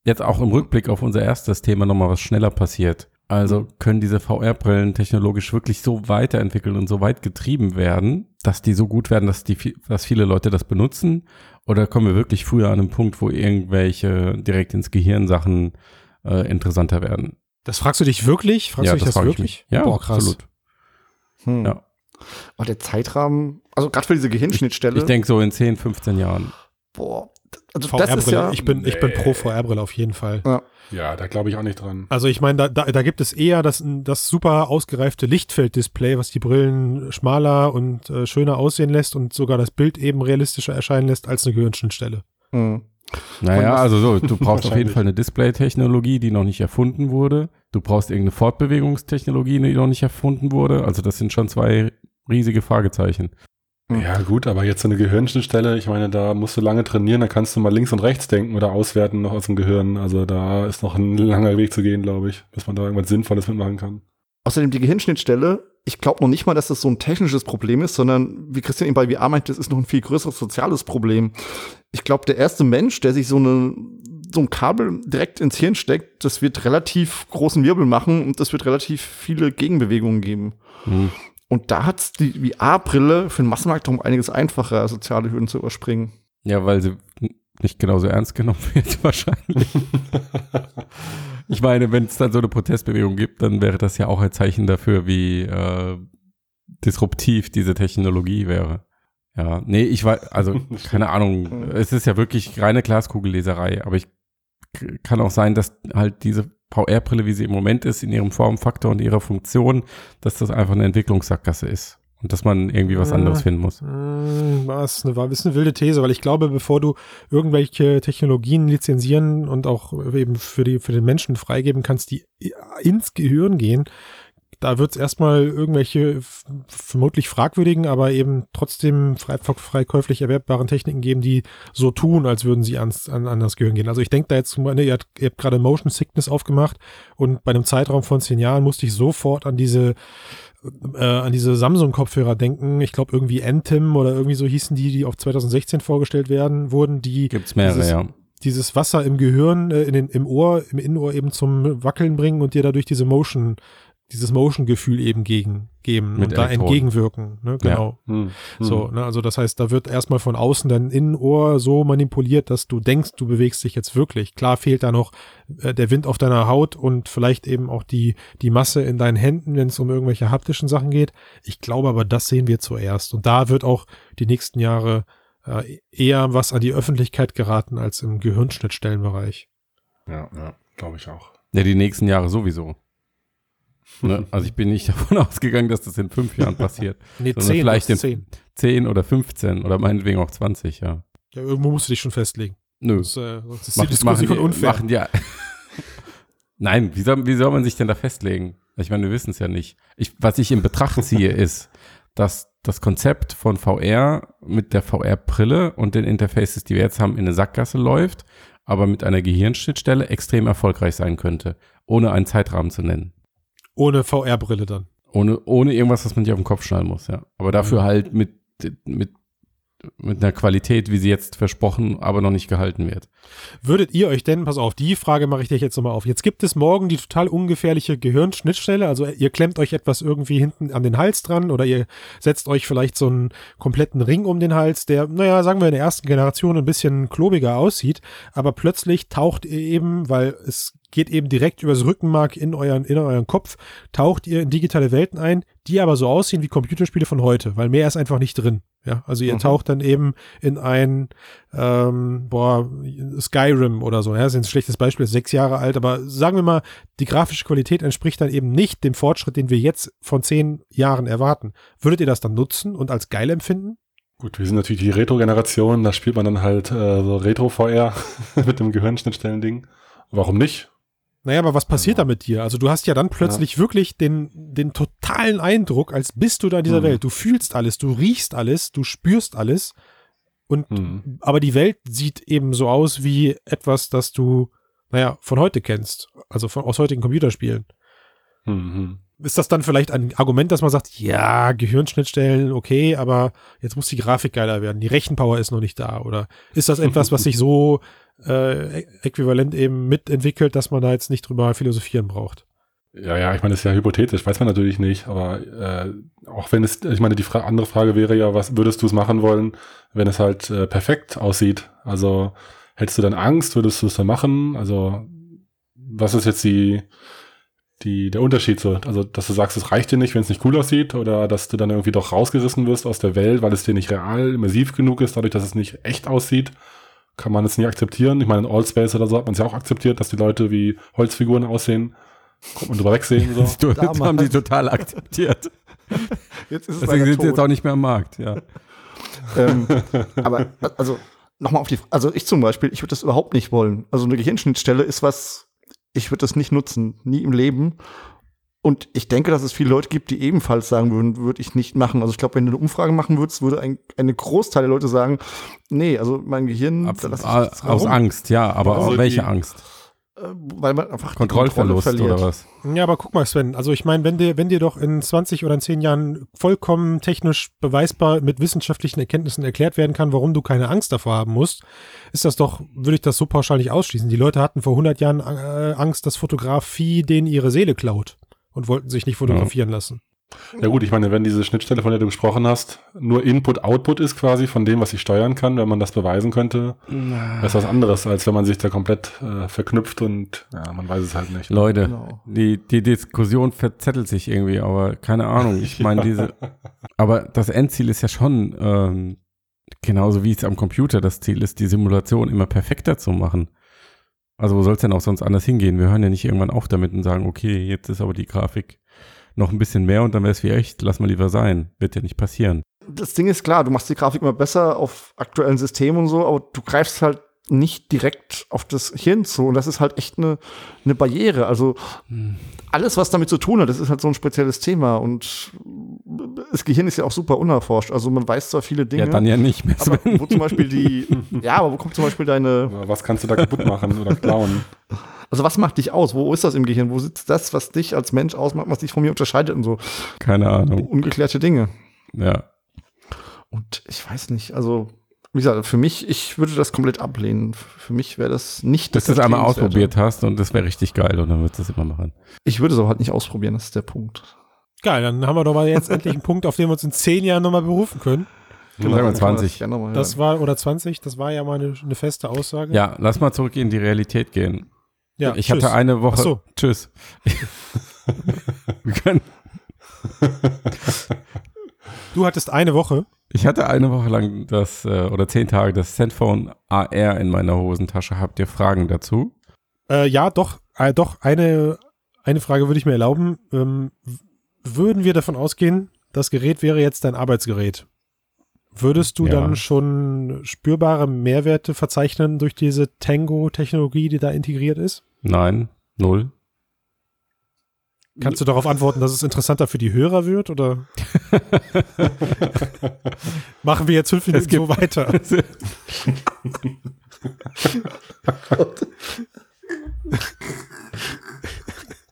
S2: jetzt auch im Rückblick auf unser erstes Thema nochmal, was schneller passiert. Also können diese VR-Brillen technologisch wirklich so weiterentwickeln und so weit getrieben werden, dass die so gut werden, dass, die, dass viele Leute das benutzen? Oder kommen wir wirklich früher an einen Punkt, wo irgendwelche direkt ins Gehirn Sachen äh, interessanter werden?
S1: Das fragst du dich wirklich? Fragst du dich das
S2: ich
S1: wirklich?
S2: Ja,
S1: Boah, krass.
S2: absolut.
S4: Hm.
S2: Ja.
S4: Aber der Zeitrahmen, also gerade für diese Gehirnschnittstelle,
S2: Ich denke so in 10, 15 Jahren.
S4: boah, also das ist
S1: VR-Brille.
S4: ja,
S1: ich bin, ich bin
S3: Nee.
S1: pro VR-Brille auf jeden Fall.
S3: Ja, da glaube ich auch nicht dran.
S1: Also ich meine, da, da, da gibt es eher das, das super ausgereifte Lichtfelddisplay, was die Brillen schmaler und äh, schöner aussehen lässt und sogar das Bild eben realistischer erscheinen lässt als eine Gehirnschnittstelle.
S4: hm.
S2: Naja, also so, du brauchst auf jeden. Fall eine Display-Technologie, die noch nicht erfunden wurde. Du brauchst irgendeine Fortbewegungstechnologie, die noch nicht erfunden wurde. Also das sind schon zwei riesige Fragezeichen.
S4: Hm.
S3: Ja, gut, aber jetzt so eine Gehirnschnittstelle, ich meine, da musst du lange trainieren, da kannst du mal links und rechts denken oder auswerten noch aus dem Gehirn. Also da ist noch ein langer Weg zu gehen, glaube ich, bis man da irgendwas Sinnvolles mitmachen kann.
S4: Außerdem die Gehirnschnittstelle, ich glaube noch nicht mal, dass das so ein technisches Problem ist, sondern wie Christian eben bei VR meint, das ist noch ein viel größeres soziales Problem. Ich glaube, der erste Mensch, der sich so, eine, so ein Kabel direkt ins Hirn steckt, das wird relativ großen Wirbel machen und das wird relativ viele Gegenbewegungen geben.
S2: Hm.
S4: Und da hat's die VR-Brille für den Massenmarkt um einiges einfacher, soziale Hürden zu überspringen.
S2: Ja, weil sie nicht genauso ernst genommen wird wahrscheinlich. Ich meine, wenn es dann so eine Protestbewegung gibt, dann wäre das ja auch ein Zeichen dafür, wie äh, disruptiv diese Technologie wäre. Ja, nee, ich war, also keine Ahnung, es ist ja wirklich reine Glaskugelleserei, aber ich kann auch sein, dass halt diese VR-Brille, wie sie im Moment ist, in ihrem Formfaktor und ihrer Funktion, dass das einfach eine Entwicklungssackgasse ist und dass man irgendwie was
S1: Ja.
S2: anderes finden muss.
S1: Was eine, war ist eine wilde These, weil ich glaube, bevor du irgendwelche Technologien lizenzieren und auch eben für die für den Menschen freigeben kannst, die ins Gehirn gehen, da wird es erstmal irgendwelche vermutlich fragwürdigen, aber eben trotzdem frei, freikäuflich erwerbbaren Techniken geben, die so tun, als würden sie ans, an, an das Gehirn gehen. Also ich denke da jetzt, zum Beispiel, ihr habt, ihr habt gerade Motion Sickness aufgemacht und bei einem Zeitraum von zehn Jahren musste ich sofort an diese äh, an diese Samsung-Kopfhörer denken. Ich glaube irgendwie Anthem oder irgendwie so hießen die, die auf 2016 vorgestellt werden, wurden, die
S2: Gibt's mehrere,
S1: dieses,
S2: ja.
S1: dieses Wasser im Gehirn, äh, in den, im Ohr, im Innenohr eben zum Wackeln bringen und dir dadurch diese Motion, dieses Motion-Gefühl eben gegen, geben
S2: Mit
S1: und da
S2: Elektroden.
S1: entgegenwirken. Ne? Genau.
S3: Hm.
S1: So, ne, also das heißt, da wird erstmal von außen dein Innenohr so manipuliert, dass du denkst, du bewegst dich jetzt wirklich. Klar fehlt da noch äh, der Wind auf deiner Haut und vielleicht eben auch die, die Masse in deinen Händen, wenn es um irgendwelche haptischen Sachen geht. Ich glaube aber, das sehen wir zuerst. Und da wird auch die nächsten Jahre äh, eher was an die Öffentlichkeit geraten als im Gehirnschnittstellenbereich.
S3: Ja, ja, glaube ich auch.
S2: Ja, die nächsten Jahre sowieso. Ne? Also ich bin nicht davon ausgegangen, dass das in fünf Jahren passiert.
S1: Nee, zehn,
S2: vielleicht
S1: das
S2: in-
S1: zehn.
S2: 10 oder 15 oder meinetwegen auch 20, ja.
S1: Ja, irgendwo musst du dich schon festlegen.
S2: Nö.
S1: Sonst, äh, sonst ist die
S2: Machen-
S1: Diskussion
S2: machen die,
S1: unfair.
S2: Machen die, Nein, wie soll, wie soll man sich denn da festlegen? Ich meine, wir wissen es ja nicht. Ich, was ich in Betracht ziehe, ist, dass das Konzept von VR mit der VR-Brille und den Interfaces, die wir jetzt haben, in eine Sackgasse läuft, aber mit einer Gehirnschnittstelle extrem erfolgreich sein könnte, ohne einen Zeitrahmen zu nennen.
S1: Ohne VR-Brille dann.
S2: Ohne, ohne irgendwas, was man sich auf den Kopf schnallen muss, ja. Aber dafür
S1: Mhm.
S2: halt mit, mit, mit einer Qualität, wie sie jetzt versprochen, aber noch nicht gehalten wird.
S1: Würdet ihr euch denn, pass auf, die Frage mache ich dich jetzt nochmal auf. Jetzt gibt es morgen die total ungefährliche Gehirnschnittstelle. Also ihr klemmt euch etwas irgendwie hinten an den Hals dran oder ihr setzt euch vielleicht so einen kompletten Ring um den Hals, der, naja, sagen wir in der ersten Generation ein bisschen klobiger aussieht, aber plötzlich taucht ihr eben, weil es geht eben direkt übers Rückenmark in euren, in euren Kopf, taucht ihr in digitale Welten ein, die aber so aussehen wie Computerspiele von heute, weil mehr ist einfach nicht drin. Ja, also ihr
S3: Mhm.
S1: taucht dann eben in ein, ähm, boah, Skyrim oder so. Ja, das ist ein schlechtes Beispiel, ist sechs Jahre alt, aber sagen wir mal, die grafische Qualität entspricht dann eben nicht dem Fortschritt, den wir jetzt von zehn Jahren erwarten. Würdet ihr das dann nutzen und als geil empfinden?
S3: Gut, wir sind natürlich die Retro-Generation, da spielt man dann halt äh, so Retro-VR mit dem Gehirnschnittstellen-Ding. Warum nicht?
S1: Naja, aber was passiert
S3: Ja.
S1: da mit dir? Also du hast ja dann plötzlich wirklich den, den totalen Eindruck, als bist du da in dieser
S3: Mhm.
S1: Welt. Du fühlst alles, du riechst alles, du spürst alles. Und
S3: Hm.
S1: aber die Welt sieht eben so aus wie etwas, das du, naja, von heute kennst. Also von, aus heutigen Computerspielen.
S3: Hm, hm.
S1: Ist das dann vielleicht ein Argument, dass man sagt, ja, Gehirnschnittstellen, okay, aber jetzt muss die Grafik geiler werden, die Rechenpower ist noch nicht da? Oder ist das etwas, was sich so äh, äquivalent eben mitentwickelt, dass man da jetzt nicht drüber philosophieren braucht?
S3: Ja, ja, ich meine, das ist ja hypothetisch, weiß man natürlich nicht, aber äh, auch wenn es, ich meine, die Fra andere Frage wäre ja, was würdest du es machen wollen, wenn es halt äh, perfekt aussieht? Also hättest du dann Angst, würdest du es dann machen? Also was ist jetzt die, die, der Unterschied so? Also, dass du sagst, es reicht dir nicht, wenn es nicht cool aussieht, oder dass du dann irgendwie doch rausgerissen wirst aus der Welt, weil es dir nicht real, immersiv genug ist, dadurch, dass es nicht echt aussieht, kann man es nicht akzeptieren. Ich meine, in Allspace oder so hat man es ja auch akzeptiert, dass die Leute wie Holzfiguren aussehen. Kommt man drüber wegsehen, so.
S2: Das haben die total akzeptiert.
S4: Jetzt ist es
S2: Deswegen sind sie jetzt auch nicht mehr am Markt, ja.
S4: ähm, aber also nochmal auf die, also ich zum Beispiel, ich würde das überhaupt nicht wollen. Also eine Gehirnschnittstelle ist was, ich würde das nicht nutzen, nie im Leben. Und ich denke, dass es viele Leute gibt, die ebenfalls sagen würden, würde ich nicht machen. Also ich glaube, wenn du eine Umfrage machen würdest, würde ein eine Großteil der Leute sagen, nee, also mein Gehirn,
S2: Ab,
S4: da lass ich
S2: a-
S4: nichts
S2: aus
S4: herum,
S2: Angst, ja, aber
S3: Also
S2: welche
S3: die-
S2: Angst?
S4: äh, weil man einfach die
S2: Kontrollverlust
S4: Kontrolle
S2: oder
S4: verliert.
S2: was?
S1: Ja, aber guck mal, Sven, also ich meine, wenn dir, wenn dir doch in 20 oder in 10 Jahren vollkommen technisch beweisbar mit wissenschaftlichen Erkenntnissen erklärt werden kann, warum du keine Angst davor haben musst, ist das doch, würde ich das so pauschal nicht ausschließen. Die Leute hatten vor 100 Jahren äh, Angst, dass Fotografie denen ihre Seele klaut und wollten sich nicht fotografieren lassen.
S3: Ja gut, ich meine, wenn diese Schnittstelle, von der du gesprochen hast, nur Input-Output ist quasi von dem, was ich steuern kann, wenn man das beweisen könnte, ist was anderes, als wenn man sich da komplett äh, verknüpft und ja, man weiß es halt nicht.
S2: Leute,
S4: Genau.
S2: die, die Diskussion verzettelt sich irgendwie, aber keine Ahnung. Ich meine, diese, aber das Endziel ist ja schon, ähm, genauso wie es am Computer das Ziel ist, die Simulation immer perfekter zu machen. Also wo soll es denn auch sonst anders hingehen? Wir hören ja nicht irgendwann auf damit und sagen, okay, jetzt ist aber die Grafik noch ein bisschen mehr und dann wäre es wie echt, lass mal lieber sein. Wird ja nicht passieren.
S4: Das Ding ist klar, du machst die Grafik immer besser auf aktuellen Systemen und so, aber du greifst halt nicht direkt auf das Hirn zu. Und das ist halt echt eine, eine Barriere. Also alles, was damit zu tun hat, das ist halt so ein spezielles Thema. Und das Gehirn ist ja auch super unerforscht. Also man weiß zwar viele Dinge.
S2: Ja, dann ja nicht mehr.
S4: aber wo zum Beispiel die, ja, aber wo kommt zum Beispiel deine,
S3: Was kannst du da kaputt machen oder klauen?
S4: also was macht dich aus? Wo ist das im Gehirn? Wo sitzt das, was dich als Mensch ausmacht, was dich von mir unterscheidet und so?
S2: Keine Ahnung.
S4: Ungeklärte Dinge.
S2: Ja.
S4: Und ich weiß nicht, also, wie gesagt, für mich, ich würde das komplett ablehnen. Für mich wäre das nicht
S2: Dass du es einmal ausprobiert hast und das wäre richtig geil und dann würdest du es immer machen.
S4: Ich würde es aber halt nicht ausprobieren, das ist der Punkt.
S1: Geil, dann haben wir doch mal jetzt endlich einen Punkt, auf den wir uns in zehn Jahren nochmal berufen können.
S2: Sagen wir
S4: Dann kann man
S2: 20.
S4: das gerne noch mal
S1: Das war, oder 20, das war ja mal eine, eine feste Aussage.
S2: Ja, lass mal zurück in die Realität gehen.
S1: ja
S2: ich
S1: tschüss.
S2: hatte eine Woche.
S1: Ach so.
S2: Tschüss. Wir können,
S1: Du hattest eine Woche.
S2: ich hatte eine Woche lang das, äh, oder zehn Tage, das Zenfone AR in meiner Hosentasche. Habt ihr Fragen dazu?
S1: Äh, ja, doch, äh, doch, eine, eine Frage würde ich mir erlauben. Ähm, würden wir davon ausgehen, das Gerät wäre jetzt dein Arbeitsgerät? Würdest du
S2: Ja.
S1: dann schon spürbare Mehrwerte verzeichnen durch diese Tango-Technologie, die da integriert ist?
S2: Nein, null.
S1: Kannst du darauf antworten, dass es interessanter für die Hörer wird oder machen wir jetzt fünf Minuten so weiter?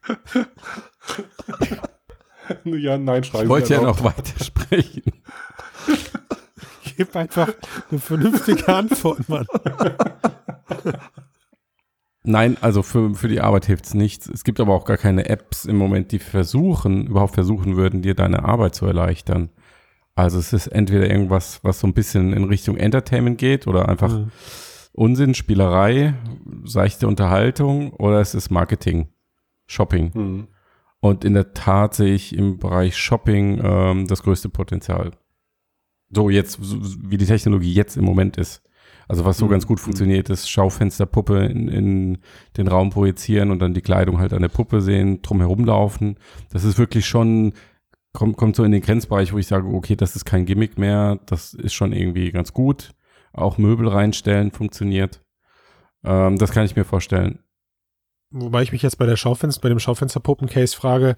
S3: ja, nein, schreiben
S2: Ich wollte ja noch weiter sprechen.
S1: Gib einfach eine vernünftige Antwort, Mann.
S2: Nein, also für, für die Arbeit hilft's nichts. Es gibt aber auch gar keine Apps im Moment, die versuchen, überhaupt versuchen würden, dir deine Arbeit zu erleichtern. Also es ist entweder irgendwas, was so ein bisschen in Richtung Entertainment geht oder einfach
S1: Mhm.
S2: Unsinn, Spielerei, seichte Unterhaltung oder es ist Marketing, Shopping.
S3: Hm.
S2: Und in der Tat sehe ich im Bereich Shopping ähm, das größte Potenzial. So jetzt, so wie die Technologie jetzt im Moment ist. Also was so
S3: Mhm.
S2: ganz gut funktioniert, ist Schaufensterpuppe in, in den Raum projizieren und dann die Kleidung halt an der Puppe sehen, drum herumlaufen. Das ist wirklich schon, kommt, kommt so in den Grenzbereich, wo ich sage, okay, das ist kein Gimmick mehr, das ist schon irgendwie ganz gut. Auch Möbel reinstellen funktioniert. Ähm, das kann ich mir vorstellen.
S1: Wobei ich mich jetzt bei der Schaufenster, bei dem Schaufensterpuppen-Case frage,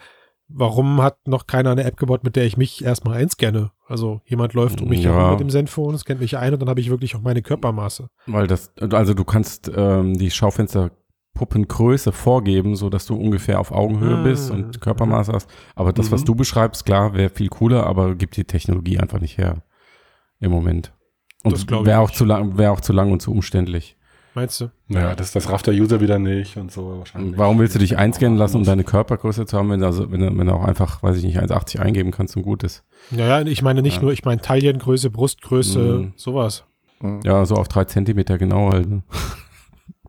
S1: warum hat noch keiner eine App gebaut, mit der ich mich erstmal einscanne? Also jemand läuft um mich
S2: Ja.
S1: herum mit dem Zenfone, scannt mich ein und dann habe ich wirklich auch meine Körpermaße.
S2: Weil das, also du kannst ähm, die Schaufensterpuppengröße vorgeben, so dass du ungefähr auf Augenhöhe
S1: Ah,
S2: bist und Körpermaß hast. Aber das, was
S3: Mhm.
S2: du beschreibst, klar, wäre viel cooler, aber gibt die Technologie einfach nicht her im Moment.
S1: Das
S2: Und wäre auch zu lang, wäre auch zu lang und zu umständlich.
S1: Meinst du?
S3: Ja, das, das rafft der User wieder nicht und so wahrscheinlich.
S2: Warum willst du dich einscannen lassen, um deine Körpergröße zu haben, wenn du, also, wenn, du- wenn du auch einfach, weiß ich nicht, 1,80 eingeben kannst und gut ist?
S1: Naja, ich meine nicht
S2: Ja.
S1: nur, ich meine Taillengröße, Brustgröße,
S2: Mhm.
S1: sowas.
S2: Ja, so auf drei Zentimeter genau halt.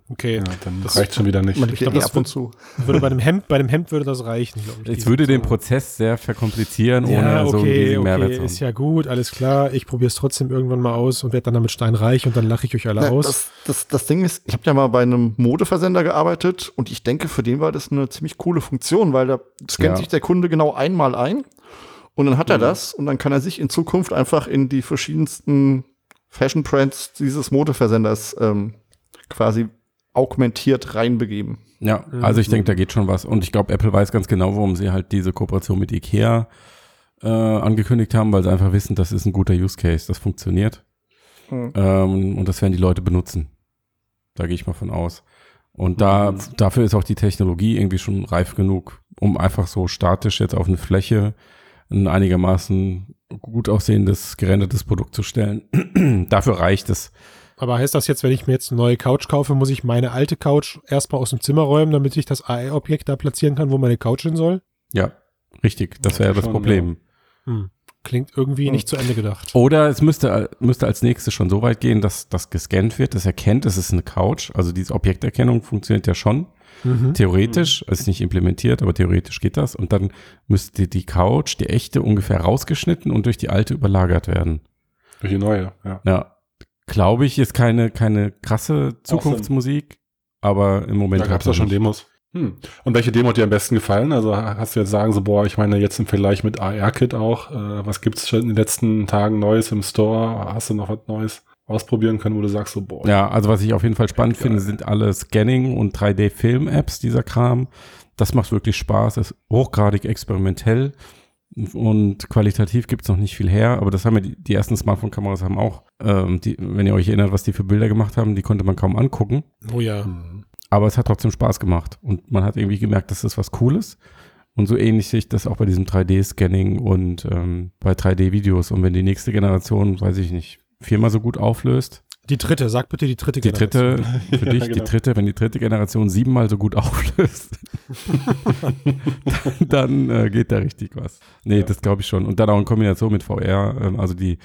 S1: Okay.
S3: Ja, dann
S1: Das-
S3: reicht schon wieder nicht.
S4: Man
S1: Ich
S4: liegt
S1: glaub,
S4: ja eh
S1: das
S4: ab und zu.
S1: Würde bei dem Hemd, bei dem Hemd würde das reichen, glaube ich.
S2: Es würde den. Prozess sehr verkomplizieren, ohne
S1: ja,
S2: so einen
S1: okay,
S2: Mehrwert
S1: okay,
S2: zu
S1: ist
S2: haben.
S1: ja gut, alles klar. Ich probiere es trotzdem irgendwann mal aus und werde dann damit steinreich und dann lache ich euch alle
S4: Ja,
S1: aus.
S4: das, das, das Ding ist, ich habe ja mal bei einem Modeversender gearbeitet und ich denke, für den war das eine ziemlich coole Funktion, weil da scannt
S2: Ja.
S4: sich der Kunde genau einmal ein und dann hat er das und dann kann er sich in Zukunft einfach in die verschiedensten Fashion Brands dieses Modeversenders ähm, quasi augmentiert reinbegeben.
S2: Ja,
S1: Mhm.
S2: also ich denke, da geht schon was. Und ich glaube, Apple weiß ganz genau, warum sie halt diese Kooperation mit Ikea äh, angekündigt haben, weil sie einfach wissen, das ist ein guter Use Case, das funktioniert.
S4: Mhm.
S2: Ähm, und das werden die Leute benutzen. Da gehe ich mal von aus. Und da,
S3: Mhm.
S2: dafür ist auch die Technologie irgendwie schon reif genug, um einfach so statisch jetzt auf eine Fläche ein einigermaßen gut aussehendes, gerendertes Produkt zu stellen. dafür reicht es.
S1: Aber heißt das jetzt, wenn ich mir jetzt eine neue Couch kaufe, muss ich meine alte Couch erstmal aus dem Zimmer räumen, damit ich das AI-Objekt da platzieren kann, wo meine Couch hin soll?
S2: Ja, richtig. Das
S3: Ja,
S2: wäre das
S3: schon,
S2: Problem.
S1: Hm. Klingt irgendwie
S4: Hm.
S1: nicht zu Ende gedacht.
S2: Oder es müsste, müsste als nächstes schon so weit gehen, dass das gescannt wird, das erkennt, es ist eine Couch. Also diese Objekterkennung funktioniert ja schon.
S1: Mhm.
S2: Theoretisch, es ist nicht implementiert, aber theoretisch geht das. Und dann müsste die Couch, die echte, ungefähr rausgeschnitten und durch die alte überlagert werden.
S3: Durch die neue, ja.
S2: Ja. Glaube ich, ist keine, keine krasse Zukunftsmusik, aber im Moment.
S3: Da gab es ja schon Demos. Hm. Und welche Demo hat dir am besten gefallen? Also hast du jetzt sagen so, boah, ich meine jetzt im Vergleich mit AR-Kit auch, äh, was gibt's schon in den letzten Tagen Neues im Store? Hast du noch was Neues ausprobieren können, wo du sagst so, boah.
S2: Ja, also was ich auf jeden Fall spannend finde, sind alle Scanning- und 3D-Film-Apps, dieser Kram. Das macht wirklich Spaß, ist hochgradig experimentell und qualitativ gibt's noch nicht viel her, aber das haben ja die, die ersten Smartphone-Kameras haben auch, ähm, die, wenn ihr euch erinnert, was die für Bilder gemacht haben, die konnte man kaum angucken.
S1: Oh ja.
S3: Hm.
S2: Aber es hat trotzdem Spaß gemacht und man hat irgendwie gemerkt, dass das was Cooles. Und so ähnlich sehe ich das auch bei diesem 3D-Scanning und ähm, bei 3D-Videos. Und wenn die nächste Generation, weiß ich nicht, viermal so gut auflöst,
S1: Die dritte, sag bitte die dritte
S2: die dritte, für dich,
S3: Ja,
S2: die
S3: genau.
S2: dritte, wenn die dritte Generation siebenmal so gut auflöst, dann, dann äh, geht da richtig was. Nee,
S3: Ja.
S2: das glaube ich schon. Und dann auch in Kombination mit VR, ähm, also die,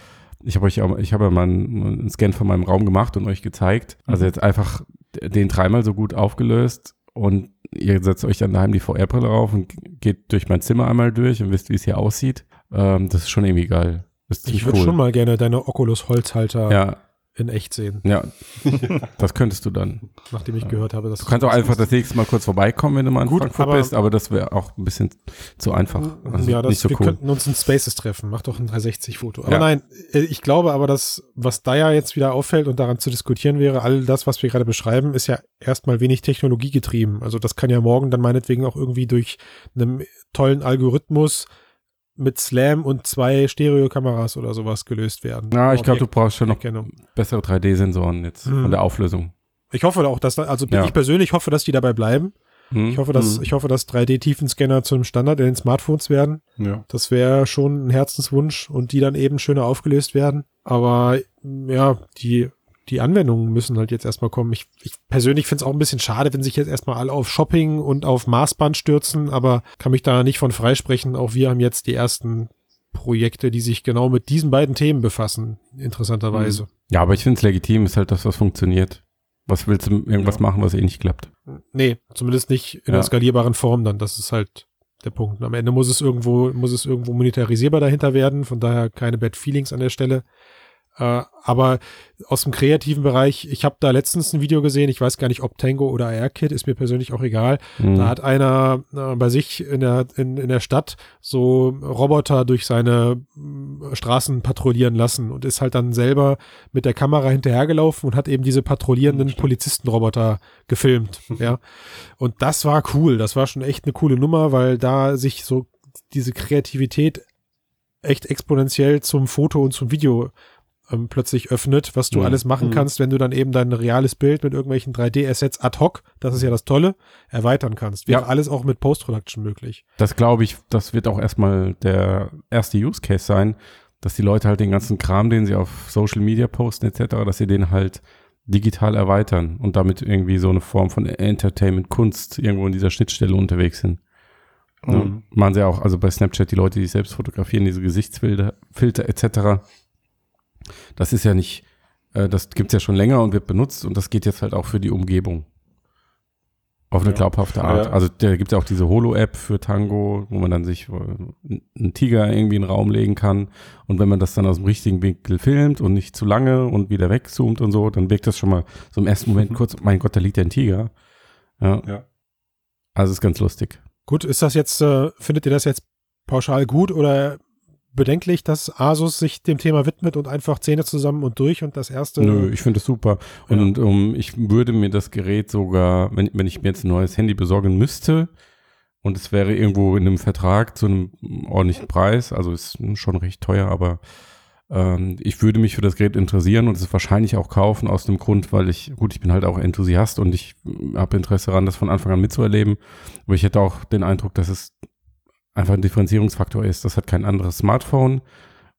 S2: ich habe euch auch, ich habe ja mal einen, einen Scan von meinem Raum gemacht und euch gezeigt. Also
S3: Mhm.
S2: jetzt einfach den dreimal so gut aufgelöst und ihr setzt euch dann daheim die VR-Brille auf und geht durch mein Zimmer einmal durch und wisst, wie es hier aussieht. Ähm, das ist schon irgendwie geil. Das ist
S1: Ich würde
S2: cool.
S1: schon mal gerne deine Oculus Holzhalter
S2: ja,
S1: in echt sehen,
S2: ja. das könntest du dann.
S1: nachdem ich gehört habe, dass
S2: Du kannst auch einfach das nächste Mal kurz vorbeikommen, wenn du mal in
S1: Gut,
S2: Frankfurt
S1: aber-
S2: bist, aber das wäre auch ein bisschen zu einfach. Also
S1: ja, das,
S2: so
S1: wir
S2: cool.
S1: könnten uns in Spaces treffen. Mach doch ein 360-Foto. Aber
S2: Ja.
S1: nein, äh, ich glaube aber, dass, was da ja jetzt wieder auffällt und daran zu diskutieren wäre, all das, was wir gerade beschreiben, ist ja erstmal wenig technologiegetrieben. Also das kann ja morgen dann meinetwegen auch irgendwie durch einen tollen Algorithmus mit Slam und zwei Stereokameras oder sowas gelöst werden.
S2: Ja, ich glaube, du brauchst schon noch
S1: Erkennung.
S2: bessere 3D-Sensoren jetzt
S1: Mhm.
S2: von der Auflösung.
S1: Ich hoffe auch, dass da, also
S2: Ja.
S1: ich persönlich hoffe, dass die dabei bleiben.
S2: Hm?
S1: Ich hoffe, dass,
S3: Mhm.
S1: ich hoffe, dass 3D-Tiefenscanner zu einem Standard in den Smartphones werden.
S3: Ja.
S1: Das wäre schon ein Herzenswunsch und die dann eben schöner aufgelöst werden. Aber ja, die, die Anwendungen müssen halt jetzt erstmal kommen. Ich, ich persönlich finde es auch ein bisschen schade, wenn sich jetzt erstmal alle auf Shopping und auf Maßband stürzen, aber kann mich da nicht von freisprechen. Auch wir haben jetzt die ersten Projekte, die sich genau mit diesen beiden Themen befassen, interessanterweise.
S2: Ja, aber ich finde es legitim, ist halt das, was funktioniert. Was willst du irgendwas
S3: Ja.
S2: machen, was eh nicht klappt?
S1: Nee, zumindest nicht in
S2: Ja.
S1: einer skalierbaren Form dann. Das ist halt der Punkt. Am Ende muss es irgendwo, muss es irgendwo monetarisierbar dahinter werden. Von daher keine Bad Feelings an der Stelle. Äh, aber aus dem kreativen Bereich, ich habe da letztens ein Video gesehen, ich weiß gar nicht, ob Tango oder AR-Kit, ist mir persönlich auch egal.
S2: Hm.
S1: Da hat einer äh, bei sich in der, in, in der Stadt so Roboter durch seine mm, Straßen patrouillieren lassen und ist halt dann selber mit der Kamera hinterhergelaufen und hat eben diese patrouillierenden Polizistenroboter gefilmt. ja. Und das war cool. Das war schon echt eine coole Nummer, weil da sich so diese Kreativität echt exponentiell zum Foto und zum Video ähm, plötzlich öffnet, was du
S2: Mhm.
S1: alles machen
S3: Mhm.
S1: kannst, wenn du dann eben dein reales Bild mit irgendwelchen 3D-Assets ad hoc, das ist ja das Tolle, erweitern kannst. Wäre
S2: Ja.
S1: alles auch mit Post-Production möglich.
S2: Das glaube ich, das wird auch erstmal der erste Use Case sein, dass die Leute halt den ganzen Kram, den sie auf Social Media posten etc., dass sie den halt digital erweitern und damit irgendwie so eine Form von Entertainment, Kunst irgendwo in dieser Schnittstelle unterwegs sind. Ja,
S3: Mhm.
S2: machen sie auch, also bei Snapchat die Leute, die sich selbst fotografieren, diese Gesichtsfilter Filter etc. Das ist ja nicht, äh, das gibt's ja schon länger und wird benutzt und das geht jetzt halt auch für die Umgebung. Auf eine
S3: Ja.
S2: glaubhafte Art.
S3: Ja.
S2: Also da gibt's ja auch diese Holo-App für Tango, wo man dann sich äh, einen Tiger irgendwie in den Raum legen kann. Und wenn man das dann aus dem richtigen Winkel filmt und nicht zu lange und wieder wegzoomt und so, dann wirkt das schon mal so im ersten Moment kurz, mein Gott, da liegt ja ein Tiger. Ja.
S3: Ja.
S2: Also ist ganz lustig.
S1: Gut, ist das jetzt, äh, findet ihr das jetzt pauschal gut oder bedenklich, dass Asus sich dem Thema widmet und einfach Zähne zusammen und durch und das erste.
S2: Nö, ich finde es super.
S1: Ja.
S2: Und um, ich würde mir das Gerät sogar, wenn, wenn ich mir jetzt ein neues Handy besorgen müsste und es wäre irgendwo in einem Vertrag zu einem ordentlichen Preis, also ist schon recht teuer, aber ähm, ich würde mich für das Gerät interessieren und es wahrscheinlich auch kaufen aus dem Grund, weil ich, gut, ich bin halt auch Enthusiast und ich habe Interesse daran, das von Anfang an mitzuerleben. Aber ich hätte auch den Eindruck, dass es einfach ein Differenzierungsfaktor ist. Das hat kein anderes Smartphone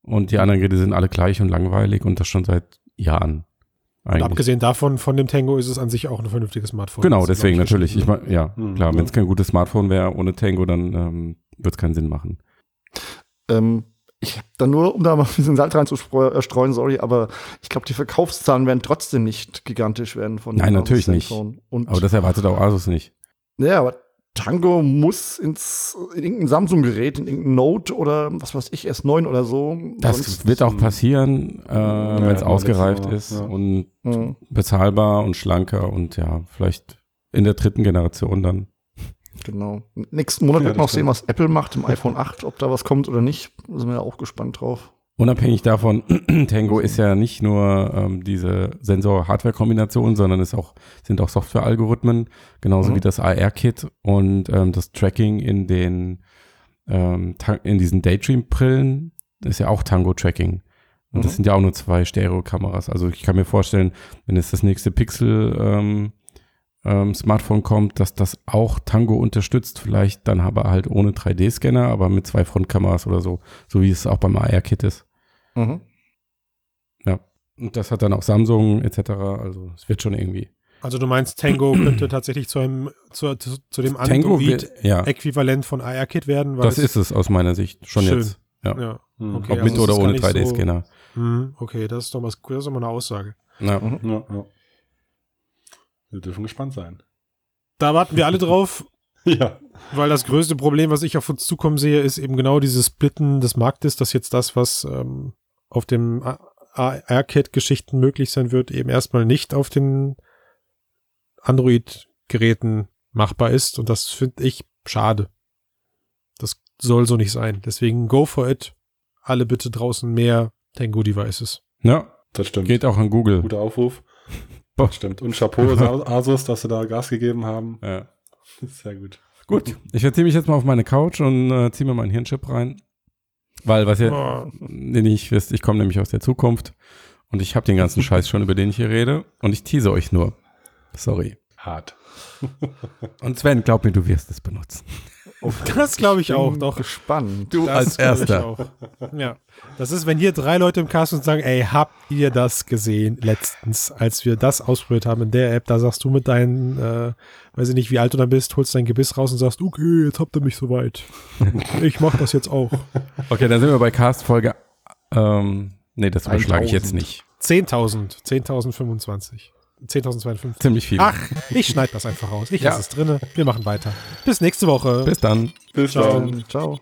S2: und die anderen Geräte sind alle gleich und langweilig und das schon seit Jahren.
S1: und
S2: Eigentlich.
S1: abgesehen davon, von dem Tango ist es an sich auch ein vernünftiges Smartphone.
S2: Genau, deswegen natürlich. Ich mein, ja,
S3: Mhm.
S2: klar, wenn es kein gutes Smartphone wäre ohne Tango, dann ähm, wird es keinen Sinn machen.
S4: Ähm, ich habe da nur, um da mal ein bisschen Salz reinzustreuen, sorry, aber ich glaube, die Verkaufszahlen werden trotzdem nicht gigantisch werden von
S2: Nein,
S4: dem
S2: natürlich nicht.
S4: Und
S2: Aber das erwartet auch Asus nicht.
S4: ja, aber Tango muss ins, in irgendein Samsung-Gerät, in irgendein Note oder was weiß ich, S9 oder so.
S2: Das
S4: Sonst-
S2: wird auch passieren, äh, wenn es
S3: ja,
S2: ausgereift ist
S3: ja.
S2: und
S4: Mhm.
S2: bezahlbar und schlanker und ja, vielleicht in der dritten Generation dann.
S4: Genau. Nächsten Monat
S3: Ja,
S4: wird man auch sehen, was Apple macht im iPhone 8, ob da was kommt oder nicht. Da sind wir ja auch gespannt drauf.
S2: Unabhängig davon, Tango ist ja nicht nur ähm, diese Sensor-Hardware-Kombination, sondern ist auch, sind auch Software-Algorithmen, genauso
S4: Mhm.
S2: wie das AR-Kit und ähm, das Tracking in den ähm, in diesen Daydream-Brillen ist ja auch Tango-Tracking. Und das
S4: Mhm.
S2: sind ja auch nur zwei Stereo-Kameras. Also ich kann mir vorstellen, wenn jetzt das nächste Pixel ähm, Smartphone kommt, dass das auch Tango unterstützt, vielleicht dann aber halt ohne 3D-Scanner, aber mit zwei Frontkameras oder so, so wie es auch beim AR-Kit ist.
S4: Mhm.
S2: Und das hat dann auch Samsung etc. Also es wird schon irgendwie.
S1: Also du meinst, Tango könnte tatsächlich zu einem zu, zu, zu dem
S2: Tango wird, ja,
S1: Android-Äquivalent von AR-Kit werden? weil
S2: das ist es aus meiner Sicht schon
S1: Schön.
S2: jetzt. Ja.
S1: Ja,
S3: Hm.
S1: Okay,
S2: Ob
S1: also
S2: mit oder ohne
S1: gar nicht so-
S2: 3D-Scanner.
S1: hm, okay, das ist doch mal, das ist doch mal eine Aussage.
S2: Ja.
S4: Mhm.
S3: Ja, ja. Wir dürfen gespannt sein.
S1: Da warten wir alle drauf,
S3: Ja.
S1: weil das größte Problem, was ich auf uns zukommen sehe, ist eben genau dieses Splitten des Marktes, dass jetzt das, was ähm, auf dem AR-Kit-Geschichten möglich sein wird, eben erstmal nicht auf den Android-Geräten machbar ist. Und das finde ich schade. Das soll so nicht sein. Deswegen go for it. Alle bitte draußen mehr Tango-Devices.
S2: ja,
S3: Das stimmt.
S2: geht auch an Google.
S3: Guter Aufruf.
S2: Boah.
S3: Das stimmt. Und Chapeau Asus, dass sie da Gas gegeben haben.
S2: Ja.
S3: Sehr gut.
S2: Gut, ich verziehe mich jetzt mal auf meine Couch und äh, ziehe mir meinen Hirnchip rein. Weil, was ihr
S1: Oh,
S2: nicht wisst, ich komme nämlich aus der Zukunft und ich habe den ganzen Scheiß schon, über den ich hier rede und ich tease euch nur. Sorry.
S3: Hart.
S2: Und Sven, glaub mir, du wirst es benutzen.
S1: das glaube ich auch,
S4: Bin
S1: doch.
S4: gespannt.
S2: Du
S1: Das
S2: als
S1: ich
S2: Erster.
S1: auch. Ja. Das ist, wenn hier drei Leute im Cast und sagen, ey, habt ihr das gesehen letztens, als wir das ausprobiert haben in der App, da sagst du mit deinen, äh, weiß ich nicht, wie alt du dann bist, holst dein Gebiss raus und sagst, okay, jetzt habt ihr mich soweit. ich mach das jetzt auch.
S2: Okay, dann sind wir bei Cast Folge. Ähm, nee, das überschlage ich jetzt
S4: 1000.
S2: nicht.
S1: 10.000, 10.025. 10.052.
S2: Ziemlich viel.
S1: Ach, ich schneide das einfach raus. Ich
S2: Ja.
S1: lasse es drinne. Wir machen weiter. Bis nächste Woche.
S2: Bis dann.
S3: Bis
S1: Ciao.
S3: dann.
S4: Ciao.